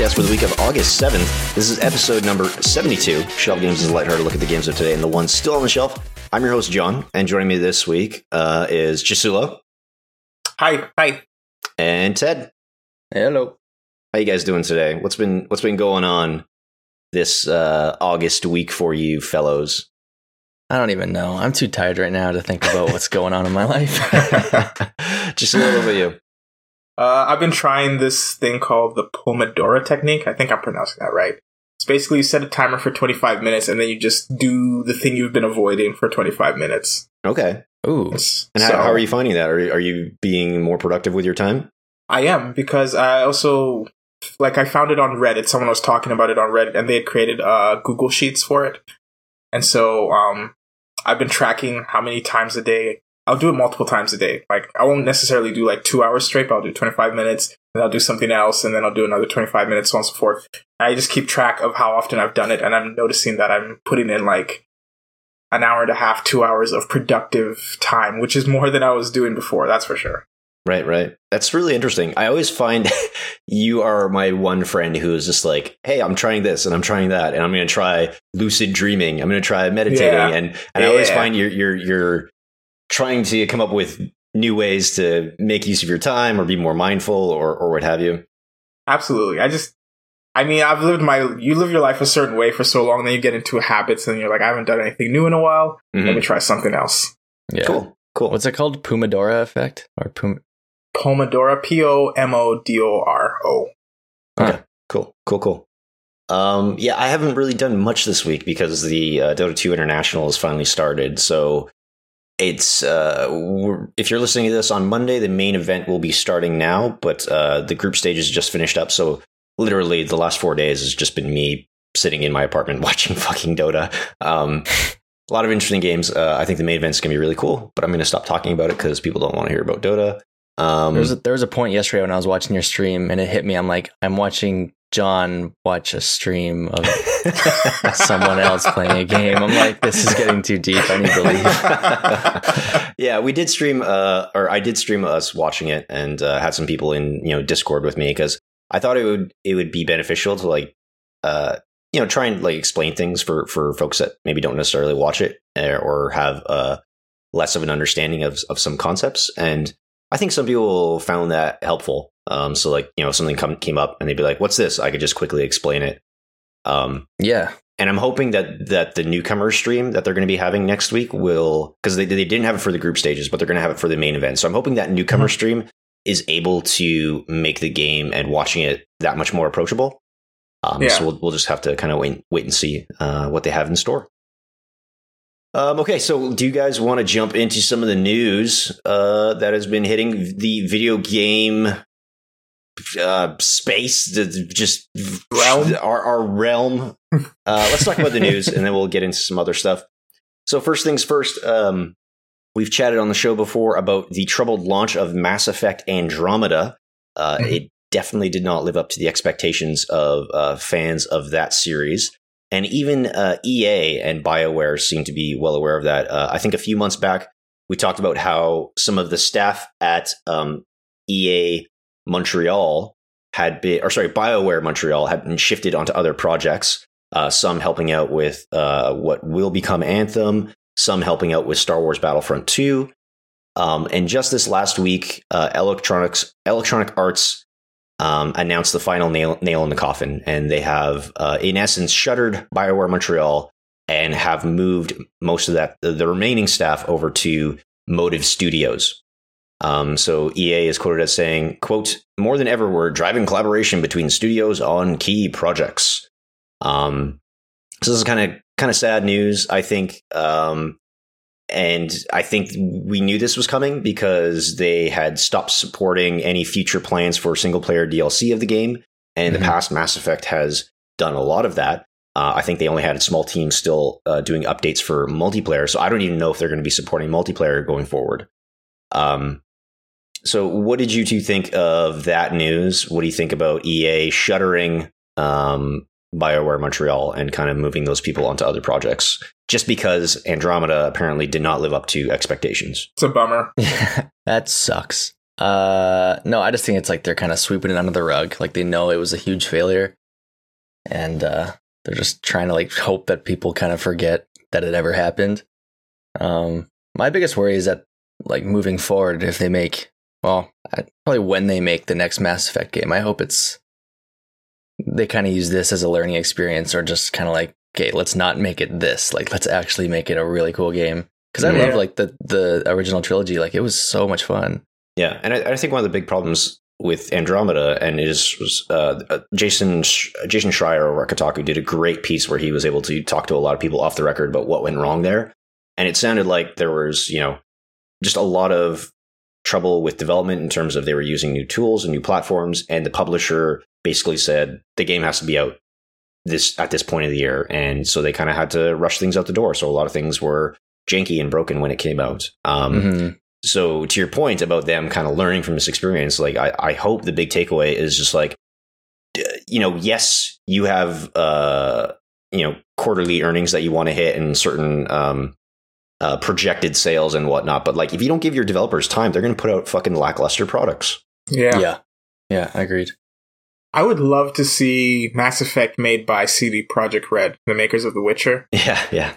Podcast for the week of August 7th. This is episode number 72. Shelved Games is a lighthearted look at the games of today and the ones still on the shelf. I'm your host, John, and joining me this week uh, is Chisulo Hi, hi. and Ted. Hello. How you guys doing today? What's been what's been going on this uh, August week for you fellows? I don't even know. I'm too tired right now to think about what's going on in my life. Just a little bit of you. Uh, I've been trying this thing called the Pomodoro technique. I think I'm pronouncing that right. It's basically you set a timer for 25 minutes and then you just do the thing you've been avoiding for 25 minutes. Okay. Ooh. It's- And how, so- how are you finding that? Are you, are you being more productive with your time? I am because I also like I found it on Reddit. Someone was talking about it on Reddit, and they had created uh, Google Sheets for it. And so um, I've been tracking how many times a day. I'll do it multiple times a day. Like I won't necessarily do like two hours straight. But I'll do twenty five minutes, then I'll do something else, and then I'll do another twenty five minutes, so on and so forth. I just keep track of how often I've done it, and I'm noticing that I'm putting in like an hour and a half, two hours of productive time, which is more than I was doing before. That's for sure. Right, right. That's really interesting. I always find you are my one friend who is just like, "Hey, I'm trying this and I'm trying that, and I'm going to try lucid dreaming. I'm going to try meditating." Yeah. And and I always find you're you're you're trying to come up with new ways to make use of your time or be more mindful or or what have you. Absolutely. I just, I mean, I've lived my, you live your life a certain way for so long, then you get into habits and you're like, I haven't done anything new in a while. Mhm. Let me try something else. Yeah. Cool, cool. What's it called? Pomodoro effect or Pum? Pomodoro, P O M O D O R O. Cool, cool, cool. Um, yeah, I haven't really done much this week because the uh, Dota 2 International has finally started. So it's uh, if you're listening to this on Monday, the main event will be starting now, but uh, the group stage is just finished up. So literally, the last four days has just been me sitting in my apartment watching fucking Dota. Um, a lot of interesting games. Uh, I think the main event's gonna be really cool, but I'm gonna stop talking about it because people don't want to hear about Dota. Um, There was a, there was a point yesterday when I was watching your stream and it hit me. I'm like, I'm watching John watch a stream of someone else playing a game. I'm like, this is getting too deep. I need to leave. yeah, we did stream, uh, or I did stream us watching it, and uh, had some people in you know Discord with me because I thought it would it would be beneficial to like, uh, you know, try and like explain things for for folks that maybe don't necessarily watch it uh, or have uh, less of an understanding of of some concepts, and I think some people found that helpful. Um, so like you know, something come, came up and they'd be like, "What's this?" I could just quickly explain it. Um, Yeah. and I'm hoping that that the newcomer stream that they're going to be having next week will because they they didn't have it for the group stages, but they're going to have it for the main event. So I'm hoping that newcomer Mhm. stream is able to make the game and watching it that much more approachable. Um, Yeah. So we'll we'll just have to kind of wait wait and see uh, what they have in store. Um, okay, so do you guys want to jump into some of the news uh, that has been hitting the video game uh, space, the, just Realm? our, our realm? uh, let's talk about the news, and then we'll get into some other stuff. So first things first, um, we've chatted on the show before about the troubled launch of Mass Effect Andromeda. Uh, Mhm. It definitely did not live up to the expectations of uh, fans of that series. And even uh, EA and BioWare seem to be well aware of that. Uh, I think a few months back, we talked about how some of the staff at um, EA Montreal had been, or sorry, BioWare Montreal had been shifted onto other projects. Uh, some helping out with uh, what will become Anthem, some helping out with Star Wars Battlefront 2. Um, and just this last week, uh, Electronics, Electronic Arts um, announced the final nail, nail in the coffin, and they have, uh, in essence, shuttered BioWare Montreal and have moved most of that, the, remaining staff, over to Motive Studios. Um, so EA is quoted as saying, "quote More than ever, we're driving collaboration between studios on key projects." Um, so this is kind of kind of sad news, I think. Um, and I think we knew this was coming because they had stopped supporting any future plans for single player DLC of the game. And in Mhm. the past, Mass Effect has done a lot of that. Uh, I think they only had a small team still uh, doing updates for multiplayer. So I don't even know if they're going to be supporting multiplayer going forward. Um, so what did you two think of that news? What do you think about EA shuttering um, BioWare Montreal and kind of moving those people onto other projects just because Andromeda apparently did not live up to expectations. It's a bummer. that sucks. Uh, no, I just think it's like they're kind of sweeping it under the rug. Like they know it was a huge failure, and uh, they're just trying to like hope that people kind of forget that it ever happened. Um, my biggest worry is that like moving forward, if they make well, probably when they make the next Mass Effect game, I hope it's they kind of use this as a learning experience, or just kind of like, okay, let's not make it this. Like, let's actually make it a really cool game. Because I Yeah. love like the the original trilogy. Like, it was so much fun. Yeah, and I, I think one of the big problems with Andromeda and it is was uh, uh, Jason Sch- Jason Schreier over at Kotaku did a great piece where he was able to talk to a lot of people off the record about what went wrong there, and it sounded like there was you know just a lot of trouble with development in terms of they were using new tools and new platforms, and the publisher basically said the game has to be out this at this point of the year, and so they kind of had to rush things out the door. So a lot of things were janky and broken when it came out. Um, Mhm. so to your point about them kind of learning from this experience like i, I hope the big takeaway is just like you know yes you have uh you know quarterly earnings that you want to hit and certain um uh, projected sales and whatnot but like if you don't give your developers time they're going to put out fucking lackluster products Yeah. Yeah, yeah, I agreed. I would love to see Mass Effect made by CD Projekt Red, the makers of The Witcher. yeah yeah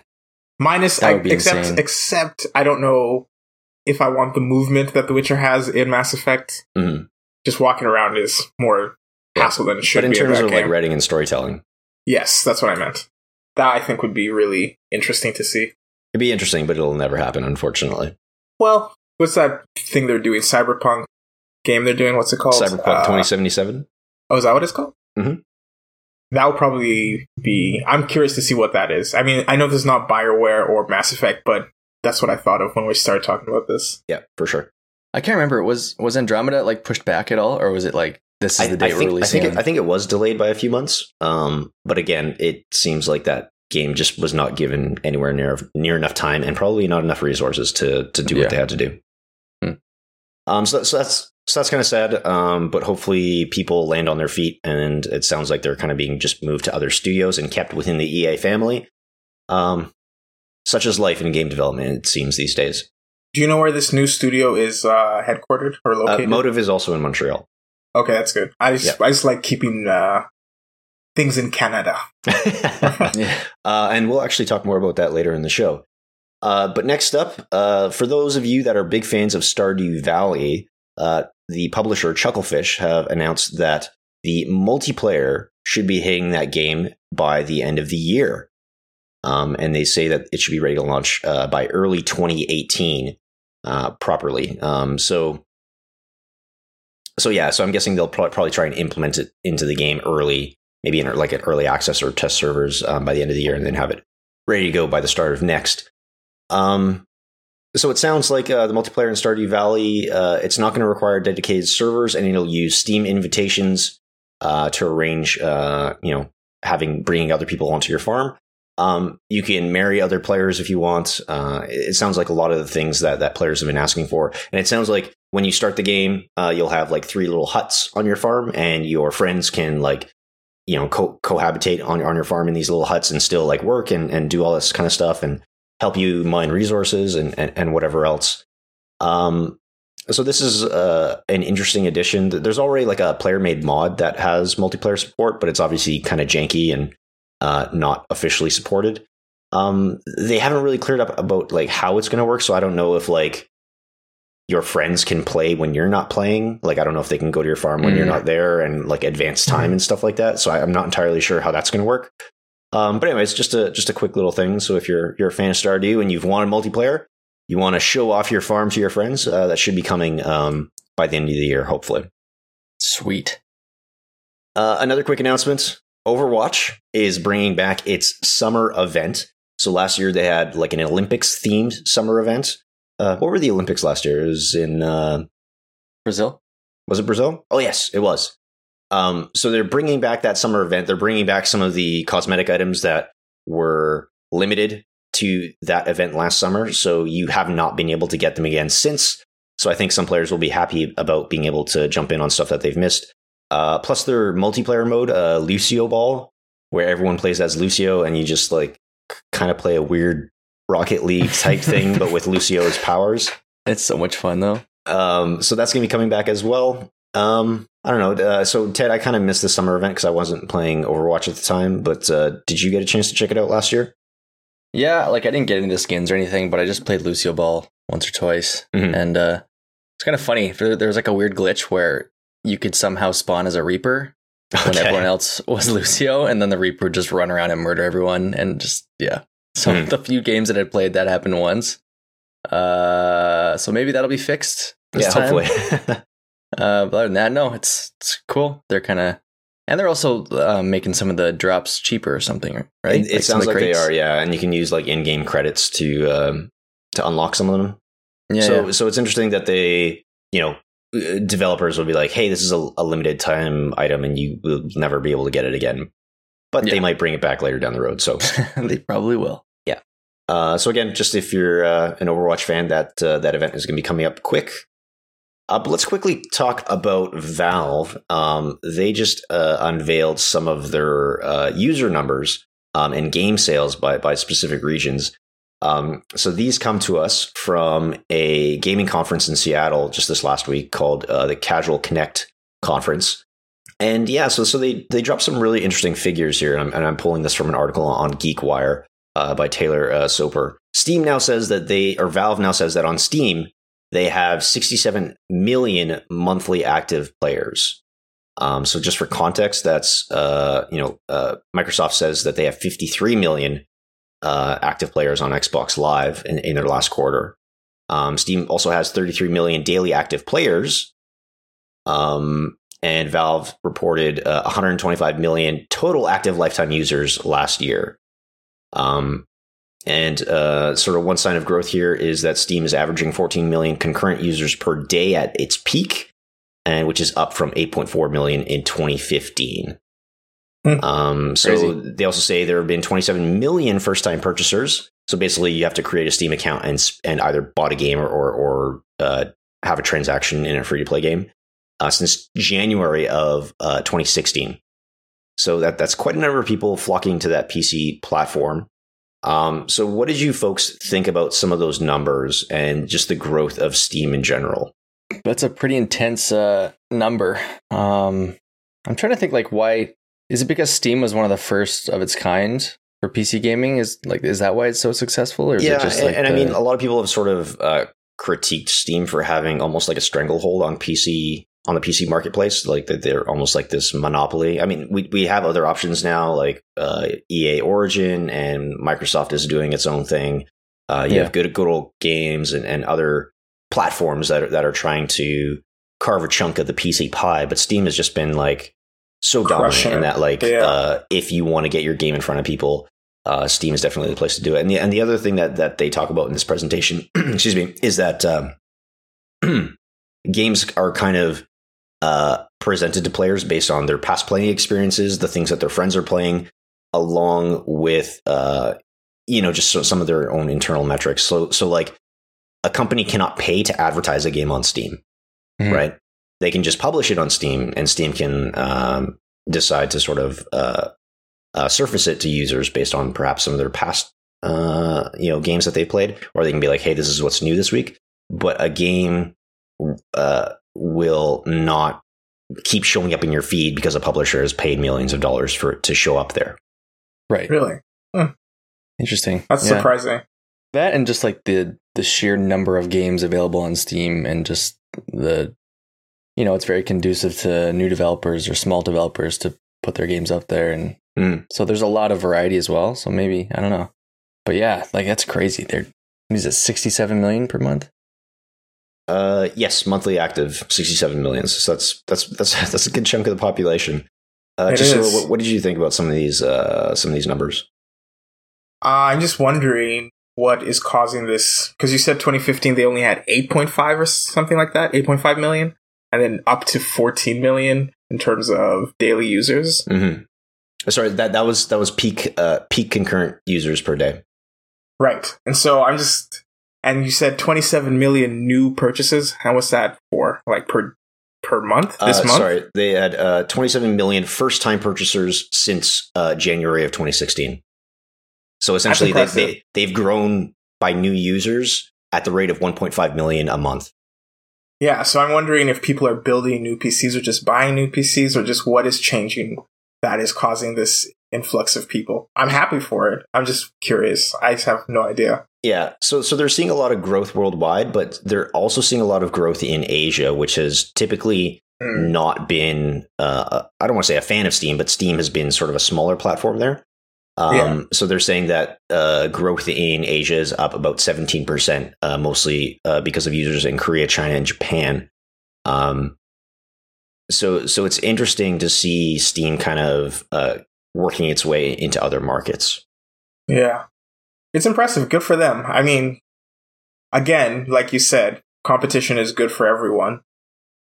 Minus, That I, would be except, insane. except I don't know if I want the movement that The Witcher has in Mass Effect. Mhm. Just walking around is more Yeah. hassle than it should be. but in be. terms of like writing and storytelling yes, that's what I meant. That I think would be really interesting to see. it'd be interesting but it'll never happen unfortunately Well, what's that thing they're doing? Cyberpunk game they're doing? What's it called? cyberpunk Uh, 2077 Oh, is that what it's called? Mhm. That would probably be. I'm curious to see what that is. I mean, I know this is not Bioware or Mass Effect, but that's what I thought of when we started talking about this. yeah for sure I can't remember. Was was Andromeda like pushed back at all, or was it like this is I, the I date think, we're I releasing? think, it. I think it was delayed by a few months. Um, but again, it seems like that game just was not given anywhere near near enough time and probably not enough resources to to do Yeah. what they had to do. Hmm. Um, so, so that's so that's kind of sad. Um, but hopefully people land on their feet, and it sounds like they're kind of being just moved to other studios and kept within the EA family. Um, such as life in game development, it seems these days. Do you know where this new studio is uh, headquartered or Uh, located? Motive is also in Montreal. okay, that's good. I just, I just like keeping uh, things in Canada. yeah. Uh, and we'll actually talk more about that later in the show. Uh, but next up, uh, for those of you that are big fans of Stardew Valley, uh, the publisher Chucklefish have announced that the multiplayer should be hitting that game by the end of the year. Um, and they say that it should be ready to launch uh, by early 2018 uh, properly. Um, so, so yeah, so I'm guessing they'll pro- probably try and implement it into the game early, maybe in like an early access or test servers um, by the end of the year, and then have it ready to go by the start of next. Um, so it sounds like uh, the multiplayer in Stardew Valley, uh, it's not going to require dedicated servers, and it'll use Steam invitations uh, to arrange, uh, you know, having bringing other people onto your farm. Um, you can marry other players if you want. Uh, it sounds like a lot of the things that that players have been asking for, and it sounds like when you start the game, uh, you'll have like three little huts on your farm, and your friends can like you know co- cohabitate on on your farm in these little huts and still like work and and do all this kind of stuff and help you mine resources and and, and whatever else. Um, so this is uh, an interesting addition. There's already like a player made mod that has multiplayer support, but it's obviously kind of janky and uh, not officially supported. Um, they haven't really cleared up about like how it's going to work, so I don't know if like your friends can play when you're not playing. Like I don't know if they can go to your farm when you're Mm. not there and like advance time and stuff like that. So I, I'm not entirely sure how that's going to work. Um, but anyways, just a just a quick little thing. So if you're you're a fan of Stardew and you've wanted multiplayer, you want to show off your farm to your friends, uh, that should be coming um, by the end of the year, hopefully. Sweet. Uh, another quick announcement: Overwatch is bringing back its summer event. So last year they had like an Olympics themed summer event. Uh, what were the Olympics last year? It was in uh, Brazil. was it Brazil? Oh yes, it was. Um, so they're bringing back that summer event. They're bringing back some of the cosmetic items that were limited to that event last summer. So you have not been able to get them again since. So I think some players will be happy about being able to jump in on stuff that they've missed. Uh, plus their multiplayer mode, uh, Lucio Ball, where everyone plays as Lucio and you just like kind of play a weird Rocket League type thing, but with Lucio's powers. It's so much fun though. Um, so that's going to be coming back as well. Um, I don't know. Uh, so Ted, I kind of missed the summer event because I wasn't playing Overwatch at the time. But uh, did you get a chance to check it out last year? Yeah, like I didn't get into skins or anything, but I just played Lucio Ball once or twice, Mhm. and uh, it's kind of funny. There, was like a weird glitch where you could somehow spawn as a Reaper when Okay. everyone else was Lucio, and then the Reaper would just run around and murder everyone, and just yeah. So Hmm. the few games that I played, that happened once. Uh, so maybe that'll be fixed. Yeah, time. hopefully. Uh, but other than that, no, it's it's cool. They're kind of, and they're also uh, making some of the drops cheaper or something, right? It, it sounds like they are, yeah. And you can use like in-game credits to um, to unlock some of them. Yeah, so yeah. so it's interesting that they, you know, uh, developers will be like, "Hey, this is a, a limited time item, and you will never be able to get it again." But they might bring it back later down the road. So, they probably will. Yeah. Uh, so again, just if you're uh, an Overwatch fan, that uh, that event is going to be coming up quick. Uh, but let's quickly talk about Valve. Um, they just uh, unveiled some of their uh, user numbers um, and game sales by by specific regions. Um, so these come to us from a gaming conference in Seattle just this last week called uh, the Casual Connect Conference. And yeah, so so they they dropped some really interesting figures here, and I'm, and I'm pulling this from an article on GeekWire uh, by Taylor uh, Soper. Steam now says that they, or Valve now says that on Steam they have 67 million monthly active players. Um, so just for context, that's uh, you know uh, Microsoft says that they have 53 million uh, active players on Xbox Live in, in their last quarter. Um, Steam also has 33 million daily active players. Um, and Valve reported uh, 125 million total active lifetime users last year. Um, and uh, sort of one sign of growth here is that Steam is averaging 14 million concurrent users per day at its peak, and which is up from 8.4 million in 2015. Hmm. Um, so Crazy. they also say there have been 27 million first-time purchasers. So basically, you have to create a Steam account and and either bought a game or or, or uh, have a transaction in a free-to-play game uh, since January of uh, 2016. So that that's quite a number of people flocking to that PC platform. Um, so what did you folks think about some of those numbers and just the growth of Steam in general? That's a pretty intense uh, number. Um, I'm trying to think like why is it because Steam was one of the first of its kind for PC gaming? Is like is that why it's so successful, or is yeah, it just and, like and I the- mean, a lot of people have sort of uh, critiqued Steam for having almost like a stranglehold on PC on the PC marketplace, like that they're almost like this monopoly. I mean, we we have other options now, like uh, EA Origin, and Microsoft is doing its own thing. Uh, you Yeah. have good good old games and, and other platforms that are, that are trying to carve a chunk of the PC pie, but Steam has just been like so dominant Crushing in that like Yeah. uh, if you want to get your game in front of people, uh, Steam is definitely the place to do it. And the and the other thing that that they talk about in this presentation, excuse me, is that um, games are kind of uh, presented to players based on their past playing experiences, the things that their friends are playing, along with uh, you know just some of their own internal metrics. So so like a company cannot pay to advertise a game on Steam, Mhm. right? They can just publish it on Steam, and Steam can um, decide to sort of uh, uh, surface it to users based on perhaps some of their past uh, you know games that they played, or they can be like, "Hey, this is what's new this week." But a game uh, will not keep showing up in your feed because a publisher has paid millions of dollars for it to show up there. right? Really? Interesting. That's Yeah. surprising. That and just like the the sheer number of games available on Steam and just the you know, it's very conducive to new developers or small developers to put their games up there and Mm. so there's a lot of variety as well. So maybe I don't know. But yeah, like that's crazy. They're is it 67 million per month? Uh, yes, monthly active, sixty-seven million. So that's that's that's that's a good chunk of the population. Uh, It just is. what, what did you think about some of these uh, some of these numbers? Uh, I'm just wondering what is causing this because you said 2015 they only had 8.5 or something like that, 8.5 million, and then up to 14 million in terms of daily users. Mm-hmm. Sorry, that that was that was peak uh, peak concurrent users per day. Right. And so I'm just and you said 27 million new purchases. How was that for? Like per per month? This Uh, month? Sorry, they had uh, 27 million first time purchasers since uh, January of 2016. So essentially, they, they they've grown by new users at the rate of 1.5 million a month. Yeah, so I'm wondering if people are building new PCs or just buying new PCs or just what is changing that is causing this influx of people. I'm happy for it. I'm just curious. I have no idea. Yeah, so so they're seeing a lot of growth worldwide, but they're also seeing a lot of growth in Asia, which has typically Mm. not been. Uh, I don't want to say a fan of Steam, but Steam has been sort of a smaller platform there. Um, Yeah. So they're saying that uh, growth in Asia is up about seventeen percent, uh, mostly uh, because of users in Korea, China, and Japan. Um, so so it's interesting to see Steam kind of uh, working its way into other markets. Yeah. It's impressive. Good for them. I mean, again, like you said, competition is good for everyone.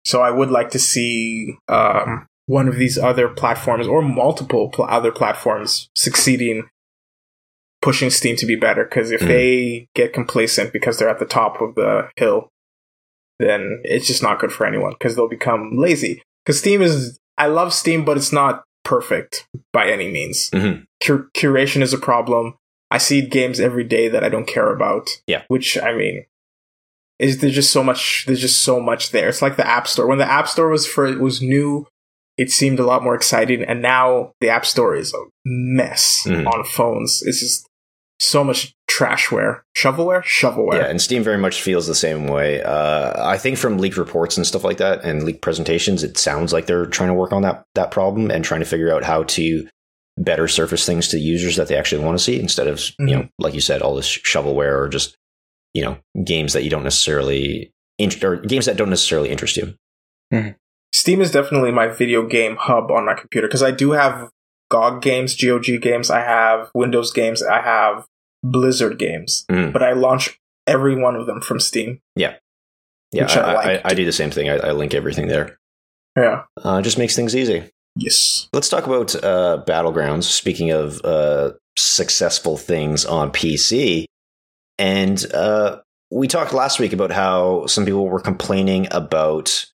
So I would like to see um, one of these other platforms or multiple pl- other platforms succeeding pushing Steam to be better. Because if Mhm. they get complacent because they're at the top of the hill, then it's just not good for anyone because they'll become lazy. Because Steam is, I love Steam, but it's not perfect by any means. Mhm. Cur- curation is a problem. I see games every day that I don't care about. Yeah. Which I mean, is there's just so much. There's just so much there. It's like the App Store. When the App Store was for it was new, it seemed a lot more exciting, and now the App Store is a mess Mhm. on phones. It's just so much trashware, shovelware, shovelware. Yeah, and Steam very much feels the same way. Uh, I think from leaked reports and stuff like that, and leaked presentations, it sounds like they're trying to work on that that problem and trying to figure out how to better surface things to users that they actually want to see instead of you know, like you said, all this shovelware or just you know games that you don't necessarily int- or games that don't necessarily interest you. Steam is definitely my video game hub on my computer because I do have GOG games, GOG games, I have Windows games, I have Blizzard games, Mhm. but I launch every one of them from Steam. Yeah, Which I, I I. Do the same thing. I, I link everything there. Yeah. Uh, just makes things easy. Yes. Let's talk about uh, Battlegrounds. Speaking of uh, successful things on PC, and uh, we talked last week about how some people were complaining about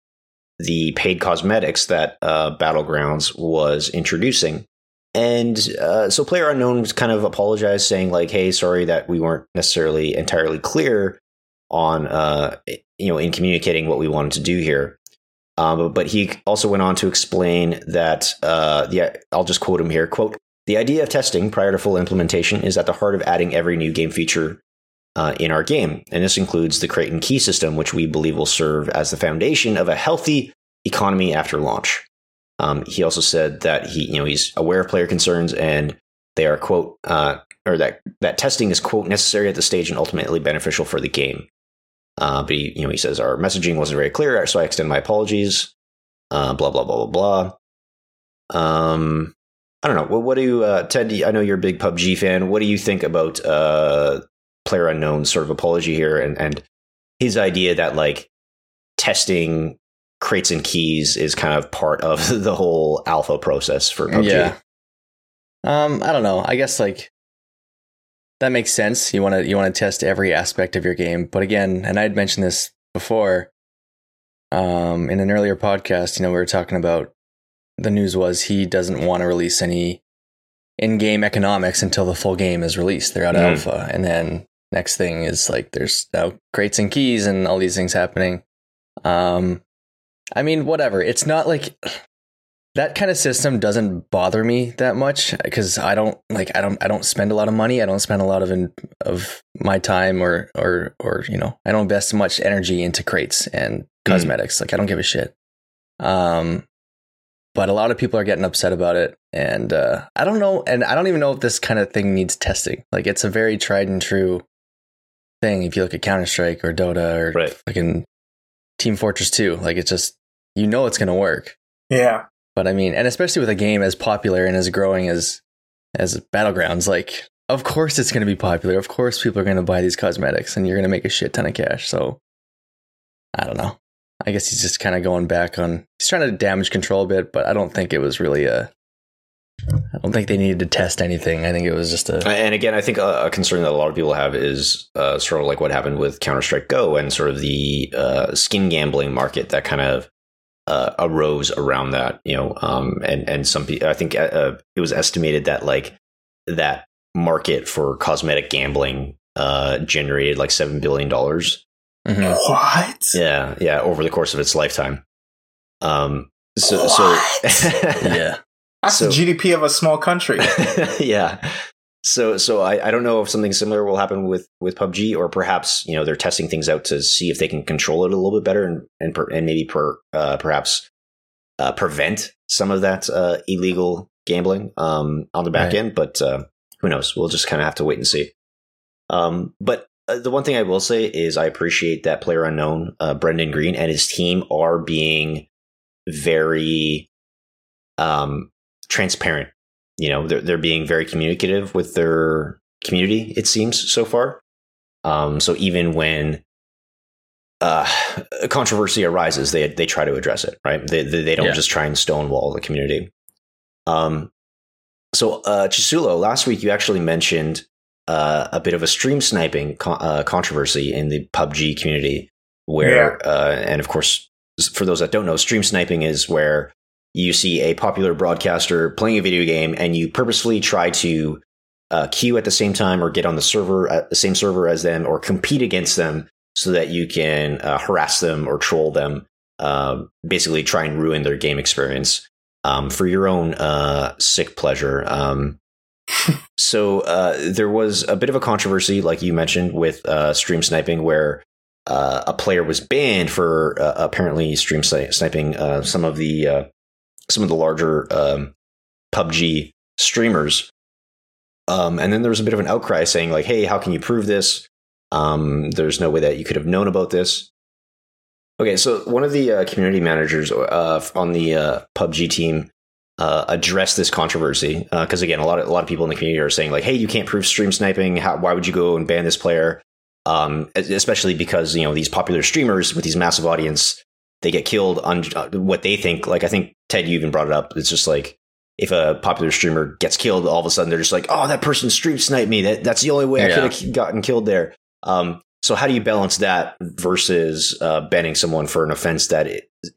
the paid cosmetics that uh, Battlegrounds was introducing. And uh, so Player Unknown kind of apologized, saying like, "Hey, sorry that we weren't necessarily entirely clear on, uh, you know, in communicating what we wanted to do here." Um, but he also went on to explain that, uh, yeah, I'll just quote him here. Quote, the idea of testing prior to full implementation is at the heart of adding every new game feature uh, in our game. And this includes the crate and key system, which we believe will serve as the foundation of a healthy economy after launch. Um, he also said that he, you know, he's aware of player concerns and they are, quote, uh, or that, that testing is, quote, necessary at the stage and ultimately beneficial for the game. Uh, but he, you know, he says our messaging wasn't very clear, so I extend my apologies. Uh, blah blah blah blah blah. Um, I don't know. What, what do you, uh, Ted? I know you're a big PUBG fan. What do you think about uh, Player Unknown's sort of apology here and and his idea that like testing crates and keys is kind of part of the whole alpha process for PUBG. Yeah. Um, I don't know. I guess like that makes sense. You want to you want to test every aspect of your game, but again, and I'd mentioned this before. Um, in an earlier podcast, you know, we were talking about the news was he doesn't want to release any in-game economics until the full game is released. They're out of Mhm. alpha, and then next thing is like there's now crates and keys and all these things happening. Um, I mean, whatever. It's not like that kind of system doesn't bother me that much because I don't like I don't I don't spend a lot of money. I don't spend a lot of in, of my time or or or you know I don't invest much energy into crates and cosmetics. Like I don't give a shit. Um, but a lot of people are getting upset about it, and uh, I don't know, and I don't even know if this kind of thing needs testing. Like it's a very tried and true thing. If you look at Counter Strike or Dota or Right. fucking Team Fortress Two, like it's just you know it's gonna work. Yeah. But I mean, and especially with a game as popular and as growing as as Battlegrounds, like of course it's going to be popular. Of course people are going to buy these cosmetics and you're going to make a shit ton of cash. So I don't know. I guess he's just kind of going back on he's trying to damage control a bit, but I don't think it was really a I don't think they needed to test anything. I think it was just a And again, I think a, a concern that a lot of people have is uh, sort of like what happened with Counter Strike Go and sort of the uh, skin gambling market that kind of uh, arose around that. You know, um, and and some people, I think uh, it was estimated that like that market for cosmetic gambling uh, generated like seven billion dollars Mhm. What? Yeah, yeah, over the course of its lifetime. Um, so, What? so Yeah. That's So- the GDP of a small country. yeah. So, so I, I don't know if something similar will happen with with PUBG, or perhaps you know they're testing things out to see if they can control it a little bit better and and per, and maybe per uh, perhaps uh, prevent some of that uh, illegal gambling um, on the back Right. end. But uh, who knows? We'll just kind of have to wait and see. Um, but uh, the one thing I will say is I appreciate that player unknown, uh, Brendan Greene, and his team are being very um, transparent. You know, they're they're being very communicative with their community. It seems so far. Um, so even when uh, a controversy arises, they they try to address it. Right? They they, they don't Yeah. just try and stonewall the community. Um, so uh, Chisulo, last week you actually mentioned uh, a bit of a stream sniping con- uh, controversy in the PUBG community, where uh, and of course for those that don't know, stream sniping is where you see a popular broadcaster playing a video game and you purposefully try to uh, queue at the same time or get on the server at the same server as them or compete against them so that you can uh, harass them or troll them, uh, basically try and ruin their game experience um, for your own uh, sick pleasure. Um, so uh, there was a bit of a controversy, like you mentioned, with uh, stream sniping, where uh, a player was banned for uh, apparently stream sniping uh, some of the uh, some of the larger um, PUBG streamers. Um, and then there was a bit of an outcry saying, like, "Hey, how can you prove this? Um, there's no way that you could have known about this." Okay, so one of the uh, community managers uh, on the uh, PUBG team uh, addressed this controversy because again, a lot of a lot of people in the community are saying like, "Hey, you can't prove stream sniping. How, why would you go and ban this player?" Um, especially because you know these popular streamers with these massive audience, they get killed on uh, what they think. Like I think Ted, you even brought it up. It's just like if a popular streamer gets killed, all of a sudden they're just like, "Oh, that person stream sniped me. That that's the only way I could have gotten killed there." Um, so how do you balance that versus uh, banning someone for an offense that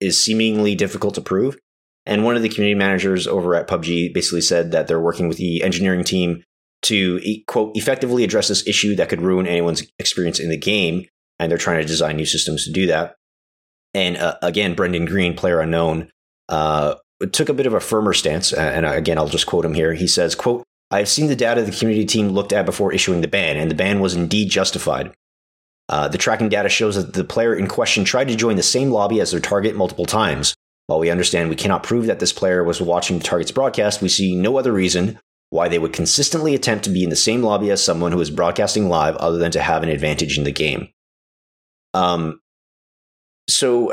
is seemingly difficult to prove? And one of the community managers over at PUBG basically said that they're working with the engineering team to quote effectively address this issue that could ruin anyone's experience in the game, and they're trying to design new systems to do that. And uh, again, Brendan Greene, player unknown, uh, took a bit of a firmer stance. And again, I'll just quote him here. He says, "quote I've seen the data the community team looked at before issuing the ban, and the ban was indeed justified. Uh, the tracking data shows that the player in question tried to join the same lobby as their target multiple times. While we understand we cannot prove that this player was watching the target's broadcast, we see no other reason why they would consistently attempt to be in the same lobby as someone who is broadcasting live other than to have an advantage in the game. Um, so,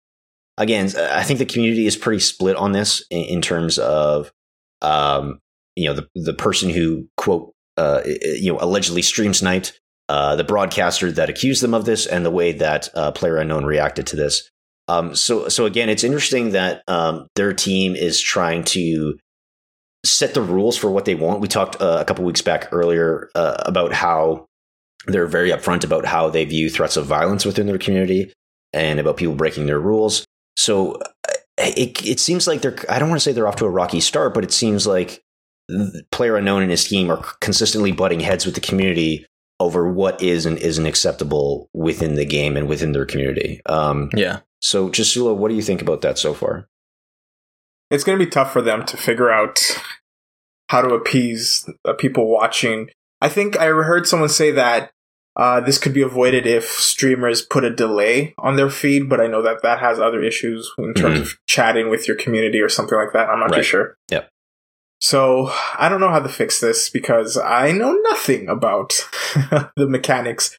again, I think the community is pretty split on this in, in terms of, um, you know, the, the person who, quote, uh, you know, allegedly stream sniped, uh, the broadcaster that accused them of this, and the way that uh, Player Unknown reacted to this. Um, so, so again, it's interesting that um, their team is trying to set the rules for what they want. We talked uh, a couple weeks back earlier uh, about how they're very upfront about how they view threats of violence within their community and about people breaking their rules. So uh, it it seems like they're I don't want to say they're off to a rocky start, but it seems like player unknown and his team are consistently butting heads with the community over what is and isn't acceptable within the game and within their community. Um, Yeah. so, Chisulo, what do you think about that so far? it's going to be tough for them to figure out how to appease uh, people watching. I think I heard someone say that uh, this could be avoided if streamers put a delay on their feed, but I know that that has other issues in terms of chatting with your community or something like that. I'm not too sure. Yep. So I don't know how to fix this because I know nothing about the mechanics.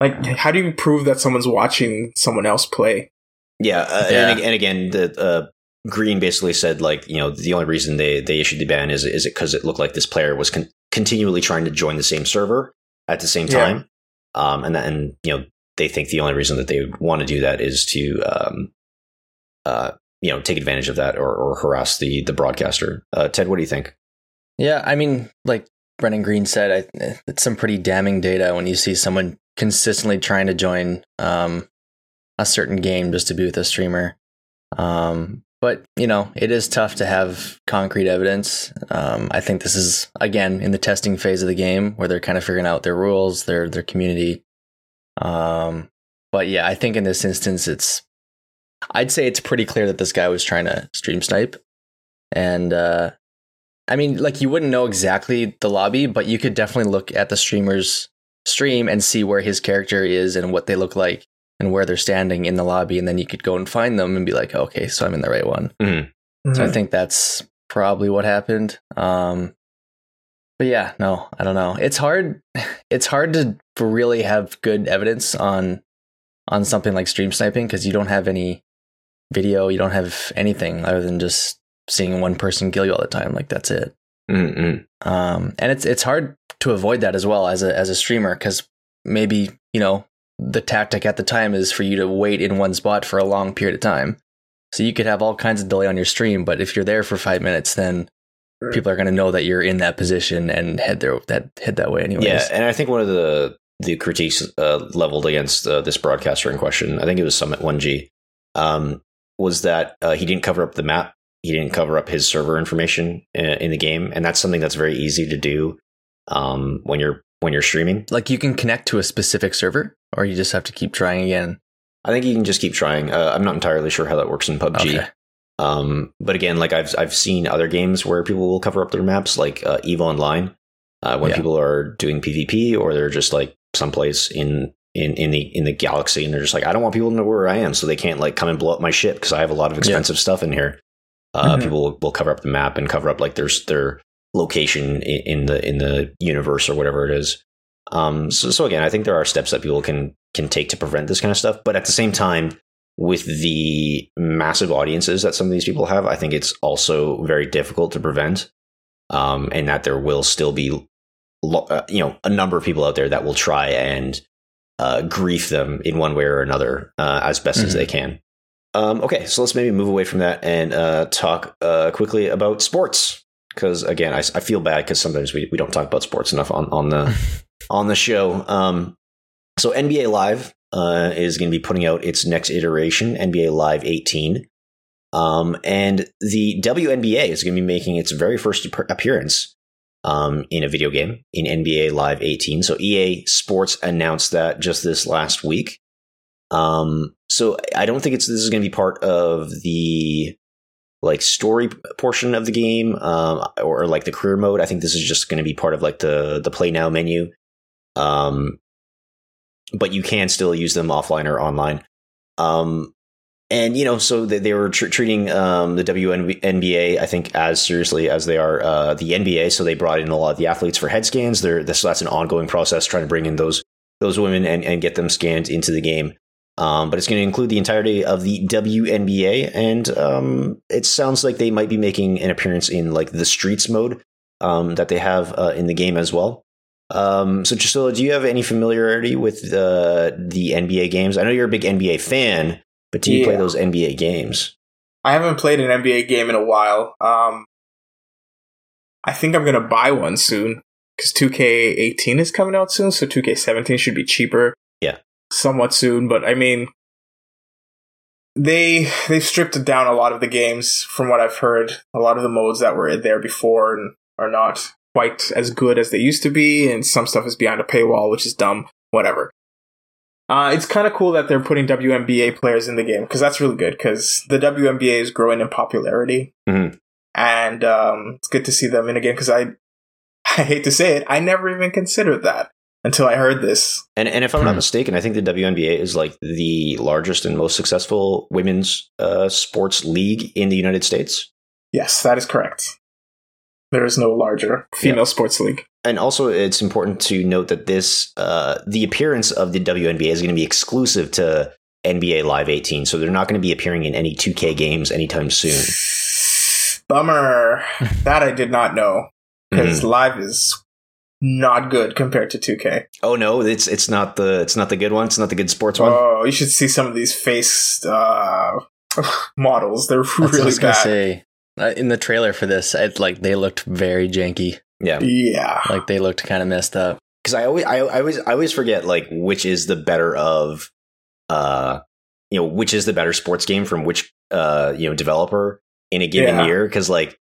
Like, how do you prove that someone's watching someone else play? Yeah, uh, Yeah. And, and again, the uh, Greene basically said like you know the only reason they they issued the ban is is it because it looked like this player was con- continually trying to join the same server at the same Yeah. time, um, and then you know they think the only reason that they would want to do that is to um, uh, you know take advantage of that or, or harass the the broadcaster. Uh, Ted, what do you think? Yeah, I mean, like Brennan Greene said, I, it's some pretty damning data when you see someone consistently trying to join um, a certain game just to be with a streamer. Um, but you know, it is tough to have concrete evidence. Um, I think this is again in the testing phase of the game where they're kind of figuring out their rules, their their community. Um, but yeah, I think in this instance, it's I'd say it's pretty clear that this guy was trying to stream snipe, and uh, I mean, like you wouldn't know exactly the lobby, but you could definitely look at the streamer's stream and see where his character is and what they look like and where they're standing in the lobby, and then you could go and find them and be like, okay, so I'm in the right one. Mhm. So I Mhm. think that's probably what happened. Um, but yeah, no, I don't know. It's hard. It's hard to really have good evidence on on something like stream sniping because you don't have any video, you don't have anything other than just seeing one person kill you all the time. Like that's it. Mhm. Um, and it's it's hard to avoid that as well as a as a streamer because maybe you know the tactic at the time is for you to wait in one spot for a long period of time. So you could have all kinds of delay on your stream, but if you're there for five minutes, then Right. people are going to know that you're in that position and head there that head that way anyways. Yeah, and I think one of the the critiques uh, leveled against uh, this broadcaster in question, I think it was Summit One G, um, was that uh, he didn't cover up the map. He didn't cover up his server information in, in the game, and that's something that's very easy to do um, when you're when you're streaming. Like you can connect to a specific server, or you just have to keep trying again. I think you can just keep trying. Uh, I'm not entirely sure how that works in PUBG. Okay. Um, but again, like I've I've seen other games where people will cover up their maps, like uh, Eve Online, uh, when Yeah. people are doing PvP or they're just like someplace in in in the in the galaxy, and they're just like, I don't want people to know where I am, so they can't like come and blow up my ship because I have a lot of expensive stuff in here. Uh, Mhm. People will, cover up the map and cover up like their their location in, in the in the universe or whatever it is. Um, so, so again, I think there are steps that people can can take to prevent this kind of stuff, but at the same time, with the massive audiences that some of these people have, I think it's also very difficult to prevent, um, and that there will still be, lo- uh, you know, a number of people out there that will try and uh, grief them in one way or another uh, as best as Mhm. they can. Um, okay, so let's maybe move away from that and uh, talk uh, quickly about sports. Because again, I, I feel bad because sometimes we, we don't talk about sports enough on, on the on the show. Um, so NBA Live uh, is going to be putting out its next iteration, NBA Live 18. Um, and the WNBA is going to be making its very first appearance um, in a video game in NBA Live 18. So EA Sports announced that just this last week. Um, so I don't think it's this is going to be part of the like story portion of the game um, or like the career mode. I think this is just going to be part of like the the play now menu. Um, but you can still use them offline or online. Um, and you know, so they, they were tr- treating um, the WNBA, I think, as seriously as they are uh, the NBA. So they brought in a lot of the athletes for head scans. They're, this, that's an ongoing process, trying to bring in those those women and, and get them scanned into the game. Um, but it's going to include the entirety of the WNBA, and um, it sounds like they might be making an appearance in like the streets mode um, that they have uh, in the game as well. Um, so, Chisulo, do you have any familiarity with uh, the NBA games? I know you're a big NBA fan, but do you play those NBA games? I haven't played an NBA game in a while. Um, I think I'm gonna buy one soon because 2K18 is coming out soon, so 2K17 should be cheaper. Somewhat soon. But I mean, they they've stripped down a lot of the games from what I've heard. A lot of the modes that were there before and are not quite as good as they used to be, and some stuff is behind a paywall, which is dumb. Whatever. Uh, it's kind of cool that they're putting WNBA players in the game because that's really good because the WNBA is growing in popularity, Mhm. and um, it's good to see them in a game because I, I hate to say it, I never even considered that until I heard this. And and if I'm not Hmm. mistaken, I think the WNBA is like the largest and most successful women's uh, sports league in the United States. Yes, that is correct. There is no larger female sports league. And also, it's important to note that this uh, the appearance of the WNBA is going to be exclusive to NBA Live 18, so they're not going to be appearing in any 2K games anytime soon. Bummer. that I did not know because Mhm. live is not good compared to 2K. Oh no, it's it's not the it's not the good one. It's not the good sports one. Oh, you should see some of these face uh, models. They're That's what I really was gonna bad. say. Uh, in the trailer for this, it, like they looked very janky. Yeah, Yeah. Like they looked kind of messed up. because I always I, I always I always forget like which is the better of uh you know which is the better sports game from which uh you know developer in a given Yeah. year because like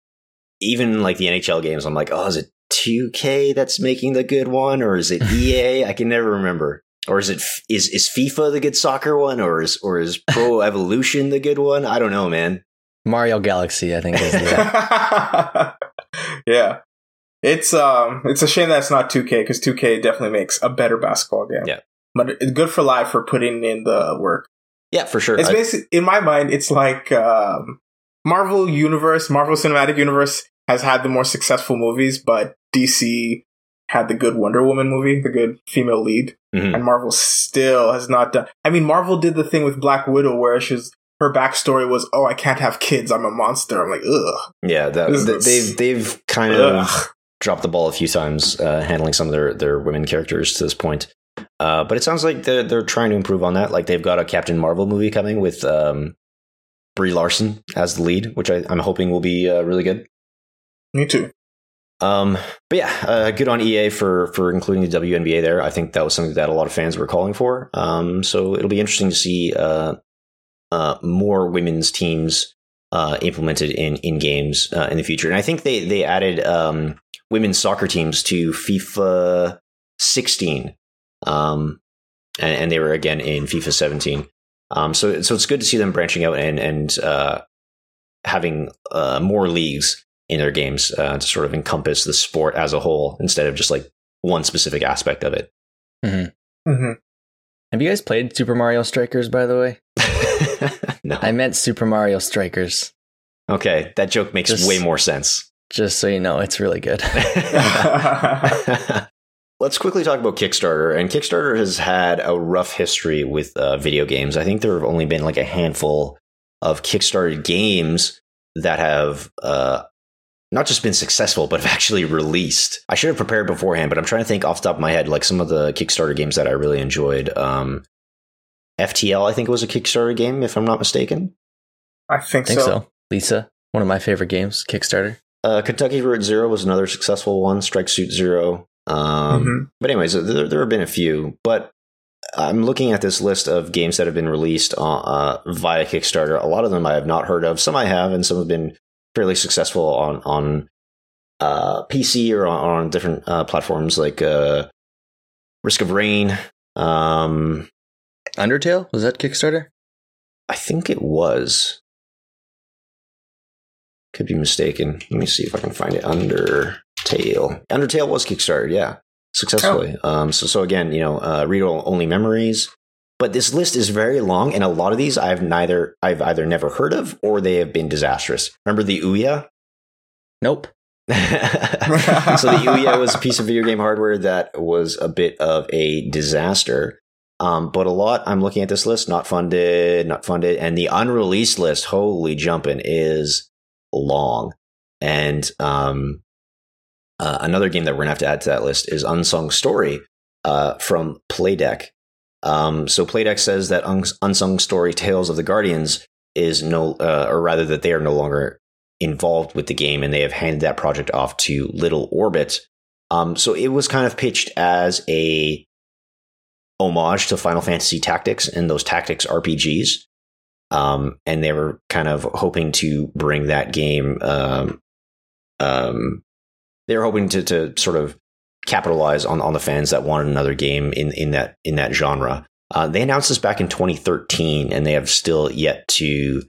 even like the NHL games I'm like oh is it 2K that's making the good one or is it EA I can never remember or is it is is is FIFA the good soccer one, or is or is Pro Evolution the good one? I don't know, man. Mario Galaxy, I think, is the yeah. It's um it's a shame that it's not 2K because 2K definitely makes a better basketball game. Yeah. But it's good for live for putting in the work. Yeah, for sure. It's I- basically in my mind, it's like um, Marvel Universe, Marvel Cinematic Universe has had the more successful movies, but DC had the good Wonder Woman movie, the good female lead, Mhm. and Marvel still has not done. I mean, Marvel did the thing with Black Widow where she's her backstory was, "Oh, I can't have kids. I'm a monster." I'm like, ugh. yeah, that, th- they've they've kind of dropped the ball a few times uh, handling some of their their women characters to this point. Uh, but it sounds like they're they're trying to improve on that. Like they've got a Captain Marvel movie coming with um, Brie Larson as the lead, which I, I'm hoping will be uh, really good. Me too. Um, but yeah, uh, good on EA for for including the WNBA there. I think that was something that a lot of fans were calling for. Um, so it'll be interesting to see uh, uh, more women's teams uh, implemented in in games uh, in the future. And I think they they added um, women's soccer teams to FIFA 16, um, and, and they were again in FIFA 17. Um, so so it's good to see them branching out and and uh, having more leagues in their games uh, to sort of encompass the sport as a whole instead of just like one specific aspect of it. hmm Have you guys played Super Mario Strikers, by the way? no. I meant Super Mario Strikers. okay, that joke makes Just- way more sense. Just so you know, it's really good. Let's quickly talk about Kickstarter. And Kickstarter has had a rough history with uh, video games. I think there have only been like a handful of Kickstarter games that have uh, not just been successful, but have actually released. I should have prepared beforehand, but I'm trying to think off the top of my head, like some of the Kickstarter games that I really enjoyed. Um, FTL, I think it was a Kickstarter game, if I'm not mistaken. I think, I think so. so. Lisa, one of my favorite games, Kickstarter. Uh, Kentucky Route Zero was another successful one. Strike Suit Zero. Um, Mhm. But anyways, there, there have been a few. But I'm looking at this list of games that have been released uh, uh, via Kickstarter. A lot of them I have not heard of. Some I have, and some have been fairly successful on on uh, PC or on, on different uh, platforms like uh, Risk of Rain. Um, Undertale? Was that Kickstarter? I think it was. Could be mistaken. Let me see if I can find it. Undertale. Undertale was Kickstarter, yeah, successfully. Um, so, so again, you know, uh, read only memories. But this list is very long, and a lot of these I've neither I've either never heard of or they have been disastrous. Remember the Ouya? Nope. so the Ouya was a piece of video game hardware that was a bit of a disaster. Um, but a lot, I'm looking at this list, not funded, not funded, and the unreleased list, holy jumping, is long. And um, uh, another game that we're gonna have to add to that list is Unsung Story uh, from Playdek. Um, so Playdek says that Un- Unsung Story Tales of the Guardians is no, uh, or rather that they are no longer involved with the game, and they have handed that project off to Little Orbit. Um, so it was kind of pitched as a homage to Final Fantasy Tactics and those Tactics RPGs. Um, and they were kind of hoping to bring that game. Um, um, they were hoping to, to sort of capitalize on, on the fans that wanted another game in, in that in that genre. Uh, they announced this back in 2013, and they have still yet to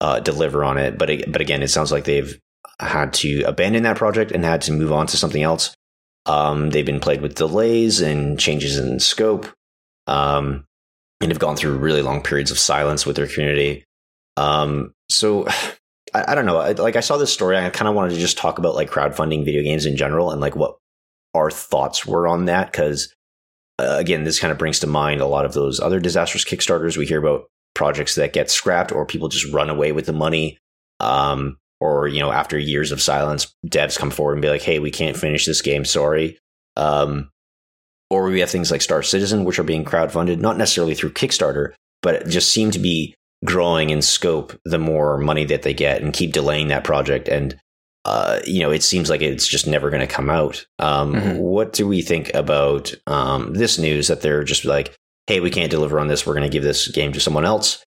uh, deliver on it. But but again, it sounds like they've had to abandon that project and had to move on to something else. Um, they've been plagued with delays and changes in scope, um, and have gone through really long periods of silence with their community. Um, so I, don't know. Like I saw this story, I kind of wanted to just talk about like crowdfunding video games in general and like what our thoughts were on that because uh, again, this kind of brings to mind a lot of those other disastrous Kickstarters we hear about projects that get scrapped or people just run away with the money. Um, or, you know, after years of silence, devs come forward and be like, hey, we can't finish this game. Sorry. Um, or we have things like Star Citizen, which are being crowdfunded, not necessarily through Kickstarter, but it just seem to be growing in scope the more money that they get and keep delaying that project. And, uh, you know, it seems like it's just never going to come out. Um, Mhm. What do we think about um, this news that they're just like, hey, we can't deliver on this. We're going to give this game to someone else.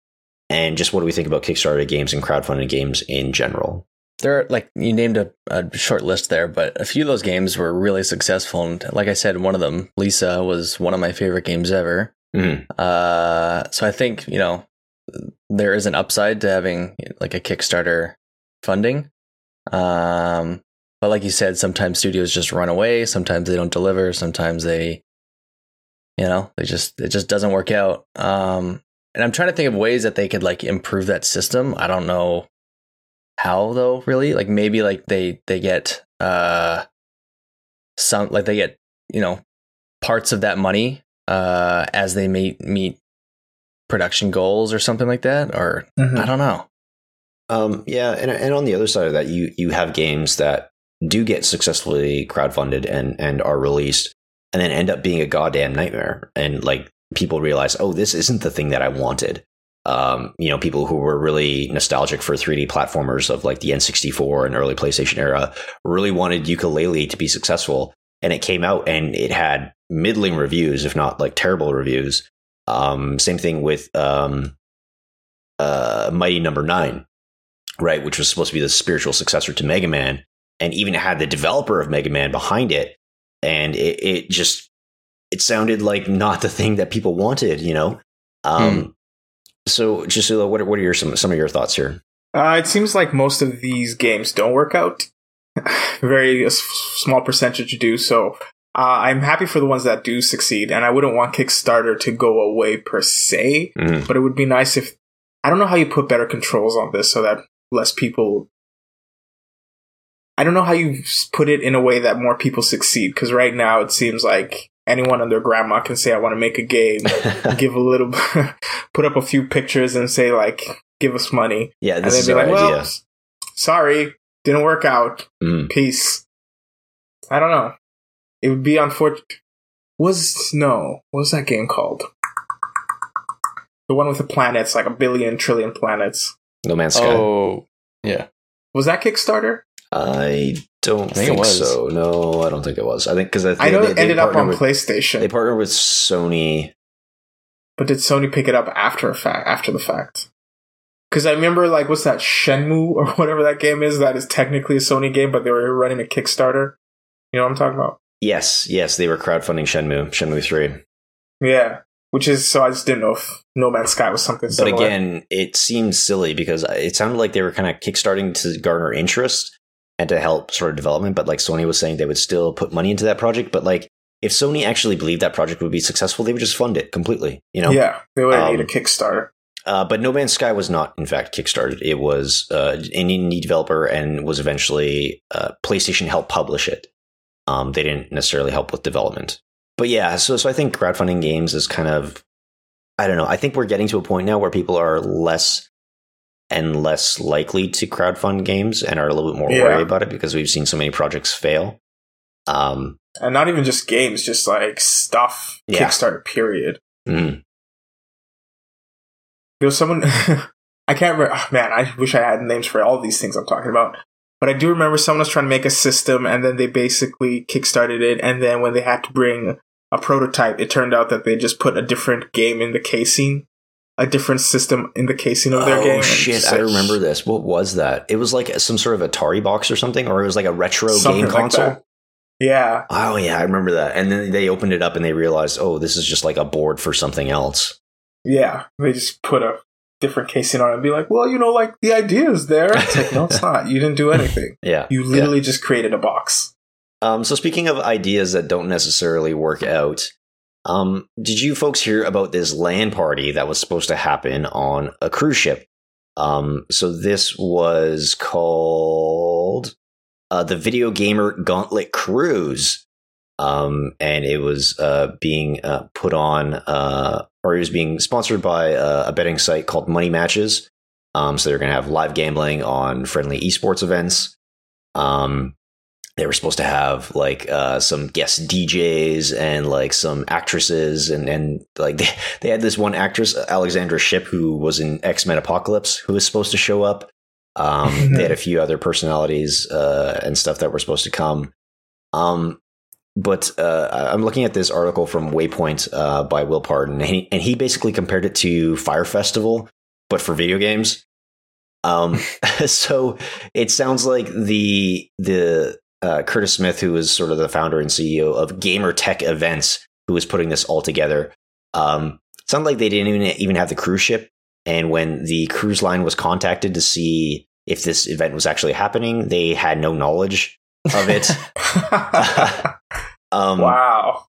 And just what do we think about Kickstarter games and crowdfunded games in general? There are like you named a, a short list there, but a few of those games were really successful. And like I said, one of them, Lisa, was one of my favorite games ever. Mhm. Uh, so I think you know there is an upside to having like a Kickstarter funding. Um, but like you said, sometimes studios just run away. Sometimes they don't deliver. Sometimes they, you know, they just it just doesn't work out. Um, and I'm trying to think of ways that they could like improve that system. I don't know how though. Really, like maybe like they they get uh some like they get you know parts of that money uh as they meet meet production goals or something like that or Mhm. I don't know. Um, yeah, and and on the other side of that, you you have games that do get successfully crowdfunded and and are released, and then end up being a goddamn nightmare. And like people realize, oh, this isn't the thing that I wanted. Um, you know, people who were really nostalgic for 3D platformers of like the N64 and early PlayStation era really wanted Yooka-Laylee to be successful, and it came out and it had middling reviews, if not like terrible reviews. Um, same thing with um, uh, Mighty Number Nine right, which was supposed to be the spiritual successor to Mega Man, and even had the developer of Mega Man behind it, and it, it just it sounded like not the thing that people wanted, you know. Um, So, Chisulo, what are, what are your some some of your thoughts here? Uh, it seems like most of these games don't work out. Very a s- small percentage do. So uh, I'm happy for the ones that do succeed, and I wouldn't want Kickstarter to go away per se. Mhm. But it would be nice if I don't know how you put better controls on this so that less people. I don't know how you put it in a way that more people succeed because right now it seems like anyone and their grandma can say, "I want to make a game." give a little, put up a few pictures and say like, "Give us money." yeah, and this then is be like, well, idea. sorry, didn't work out. Mhm. Peace. I don't know. It would be unfortunate. Was no? What was that game called? The one with the planets, like a billion trillion planets. No Man's Sky. Oh, yeah. Was that Kickstarter? I don't I think think, so. No, I don't think it was. I think because I, I know they, it ended up on with, PlayStation, They partnered with Sony. but did Sony pick it up after a fact? After the fact? Because I remember, like, what's that Shenmue or whatever that game is? That is technically a Sony game, but they were running a Kickstarter. You know what I'm talking about? Yes, yes, they were crowdfunding Shenmue, Shenmue Three. Yeah. Which is so I just didn't know if No Man's Sky was something But again, it seems silly because it sounded like they were kind of kickstarting to garner interest and to help sort of development. But like Sony was saying, they would still put money into that project. But like, if Sony actually believed that project would be successful, they would just fund it completely. You know. yeah, they would Um, need a Kickstarter. Uh, but No Man's Sky was not, in fact, kickstarted. It was uh, an indie developer and was eventually uh, PlayStation helped publish it. Um, they didn't necessarily help with development. But yeah, so so I think crowdfunding games is kind of, I don't know. I think we're getting to a point now where people are less and less likely to crowdfund games and are a little bit more Yeah. worried about it because we've seen so many projects fail. Um, And not even just games, just like stuff. Yeah. Kickstarter, period. mm, There was someone, I can't remember, oh, man, I wish I had names for all these things I'm talking about. But I do remember someone was trying to make a system and then they basically kickstarted it. And then when they had to bring a prototype, it turned out that they just put a different game in the casing, a different system in the casing of their oh game. and shit! I remember this. What was that? It was like some sort of Atari box or something, or it was like a retro Something game console. that. Yeah. Oh yeah, I remember that. And then they opened it up and they realized, oh, this is just like a board for something else. Yeah. They just put a different casing on it and be like, well, you know, like the idea is there. It's like, no, it's not. You didn't do anything. Yeah. You literally just created a box. Um, so speaking of ideas that don't necessarily work out, um, did you folks hear about this LAN party that was supposed to happen on a cruise ship? Um, so this was called uh, the Video Gamer Gauntlet Cruise. Um, and it was uh, being uh, put on, uh, or it was being sponsored by uh, a betting site called Money Matches. Um, so they're going to have live gambling on friendly esports events. Um, they were supposed to have like uh, some guest DJs and like some actresses and and like they, they had this one actress Alexandra Shipp who was in X Men Apocalypse who was supposed to show up. Um, they had a few other personalities uh, and stuff that were supposed to come. Um, but uh, I'm looking at this article from Waypoint uh, by Will Partin, and he, and he basically compared it to Fyre Festival, but for video games. Um, so it sounds like the the uh, Curtis Smith, who is sort of the founder and CEO of Gamer Tech Events, who is putting this all together. Um, sounded like they didn't even, even have the cruise ship. And when the cruise line was contacted to see if this event was actually happening, they had no knowledge of it. um, wow.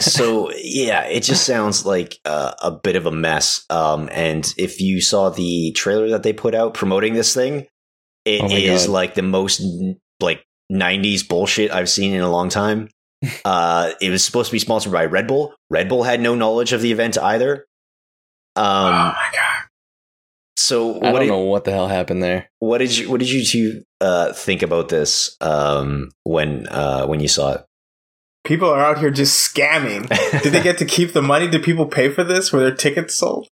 so yeah, it just sounds like uh, a bit of a mess. Um, and if you saw the trailer that they put out promoting this thing, it Oh is God. like the most like '90s bullshit I've seen in a long time. uh, it was supposed to be sponsored by Red Bull. Red Bull had no knowledge of the event either. oh Um, my god. so I what don't did, know what the hell happened there. what did you what did you two uh, think about this um, when uh, when you saw it? People are out here just scamming. Did they get to keep the money? Did people pay for this? Were their tickets sold?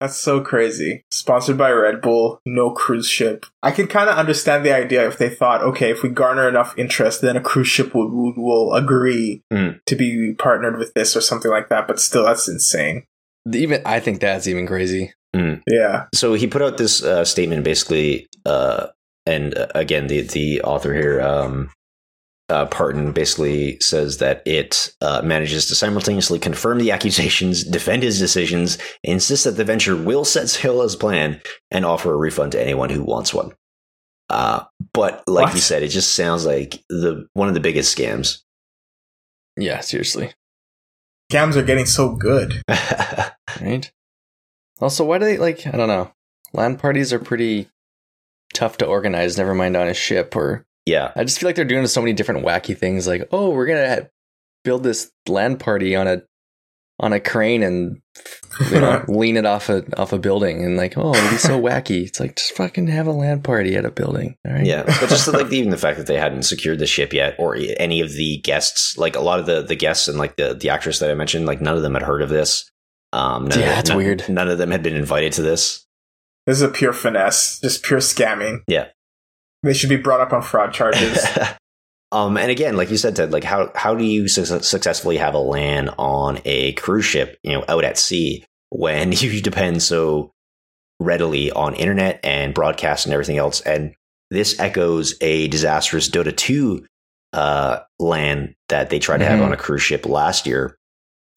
That's so crazy. Sponsored by Red Bull, no cruise ship. I can kind of understand the idea if they thought, okay, if we garner enough interest, then a cruise ship will, will, will agree Mm. to be partnered with this or something like that. But still, that's insane. Even I think that's even crazy. Yeah. so he put out this uh, statement basically uh, and uh, again the the author here um, uh, Partin basically says that it uh, manages to simultaneously confirm the accusations, defend his decisions, insist that the venture will set sail as planned, and offer a refund to anyone who wants one. Uh, but like What? you said, it just sounds like the one of the biggest scams. Yeah, seriously. Scams are getting so good. Right? Also, why do they like I don't know. LAN parties are pretty tough to organize, never mind on a ship or yeah, I just feel like they're doing so many different wacky things like, "Oh, we're going to build this LAN party on a on a crane and you know, lean it off a off a building and like, oh, it'd be so wacky. It's like just fucking have a LAN party at a building. All right. Yeah, but just like even the fact that they hadn't secured the ship yet, or any of the guests, like a lot of the the guests and like the the actress that I mentioned, like none of them had heard of this. Um, none Yeah, that's none, weird. None of them had been invited to this. This is a pure finesse, just pure scamming. Yeah. They should be brought up on fraud charges. um, and again, like you said, Ted, like how how do you su- successfully have a LAN on a cruise ship, you know, out at sea when you depend so readily on internet and broadcast and everything else? And this echoes a disastrous Dota 2 uh, LAN that they tried to have Mhm. on a cruise ship last year.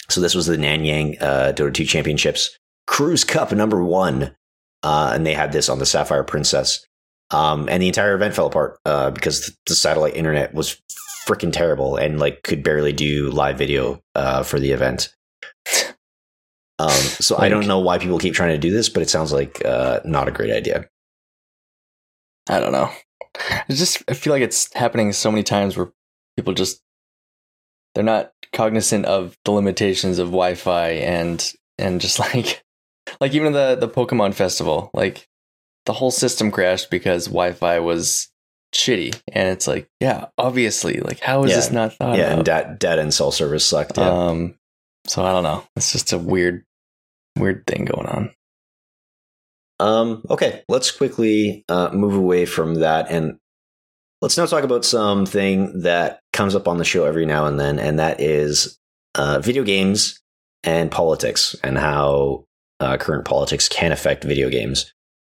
So this was the Nanyang uh, Dota 2 Championships Cruise Cup number one, uh, and they had this on the Sapphire Princess. Um, and the entire event fell apart uh, because the satellite internet was freaking terrible and like could barely do live video uh, for the event. Um, so I don't know why people keep trying to do this, but it sounds like uh, not a great idea. I don't know. It's just I feel like it's happening so many times where people just they're not cognizant of the limitations of Wi-Fi and and just like like even the the Pokemon festival, like the whole system crashed because Wi-Fi was shitty, and it's like yeah, obviously, like how is Yeah. this not thought yeah, and dat- data and cell service sucked. Yeah. Um, so I don't know. It's just a weird weird thing going on. Um, okay, let's quickly uh, move away from that and let's now talk about something that comes up on the show every now and then, and that is uh, video games and politics and how uh, current politics can affect video games,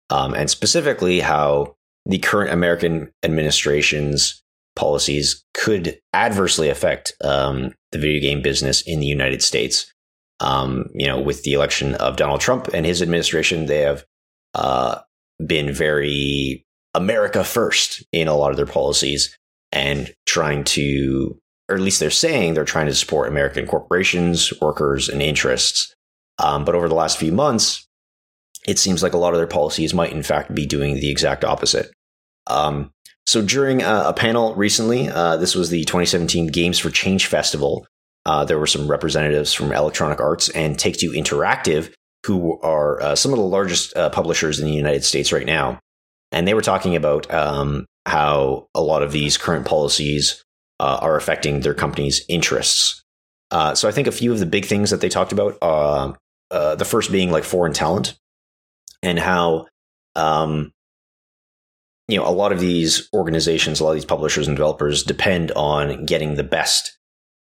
um, and specifically how the current American administration's policies could adversely affect um, the video game business in the United States. Um, you know, with the election of Donald Trump and his administration, they have uh, been very America first in a lot of their policies and trying to, or at least they're saying they're trying to support American corporations, workers, and interests. Um, but over the last few months, it seems like a lot of their policies might, in fact, be doing the exact opposite. Um, so during a, a panel recently, uh, this was the 2017 Games for Change Festival. Uh, there were some representatives from Electronic Arts and Take Two Interactive who are uh, some of the largest uh, publishers in the United States right now. And they were talking about um, how a lot of these current policies uh, are affecting their company's interests. Uh, so I think a few of the big things that they talked about, the first being like foreign talent and how, um, you know, a lot of these organizations, a lot of these publishers and developers depend on getting the best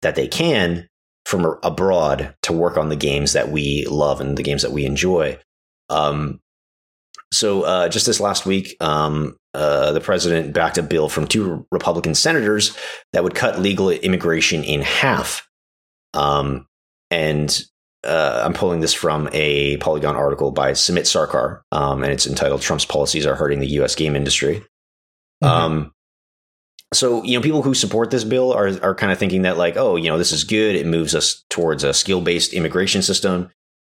that they can from abroad to work on the games that we love and the games that we enjoy. Um, so uh, just this last week, um, uh, the president backed a bill from two Republican senators that would cut legal immigration in half. Um, and uh, I'm pulling this from a Polygon article by Samit Sarkar, um, and it's entitled "Trump's Policies Are Hurting the U.S. Game Industry." Mhm. Um, so you know, people who support this bill are are kind of thinking that like, oh, you know, this is good. It moves us towards a skill based immigration system,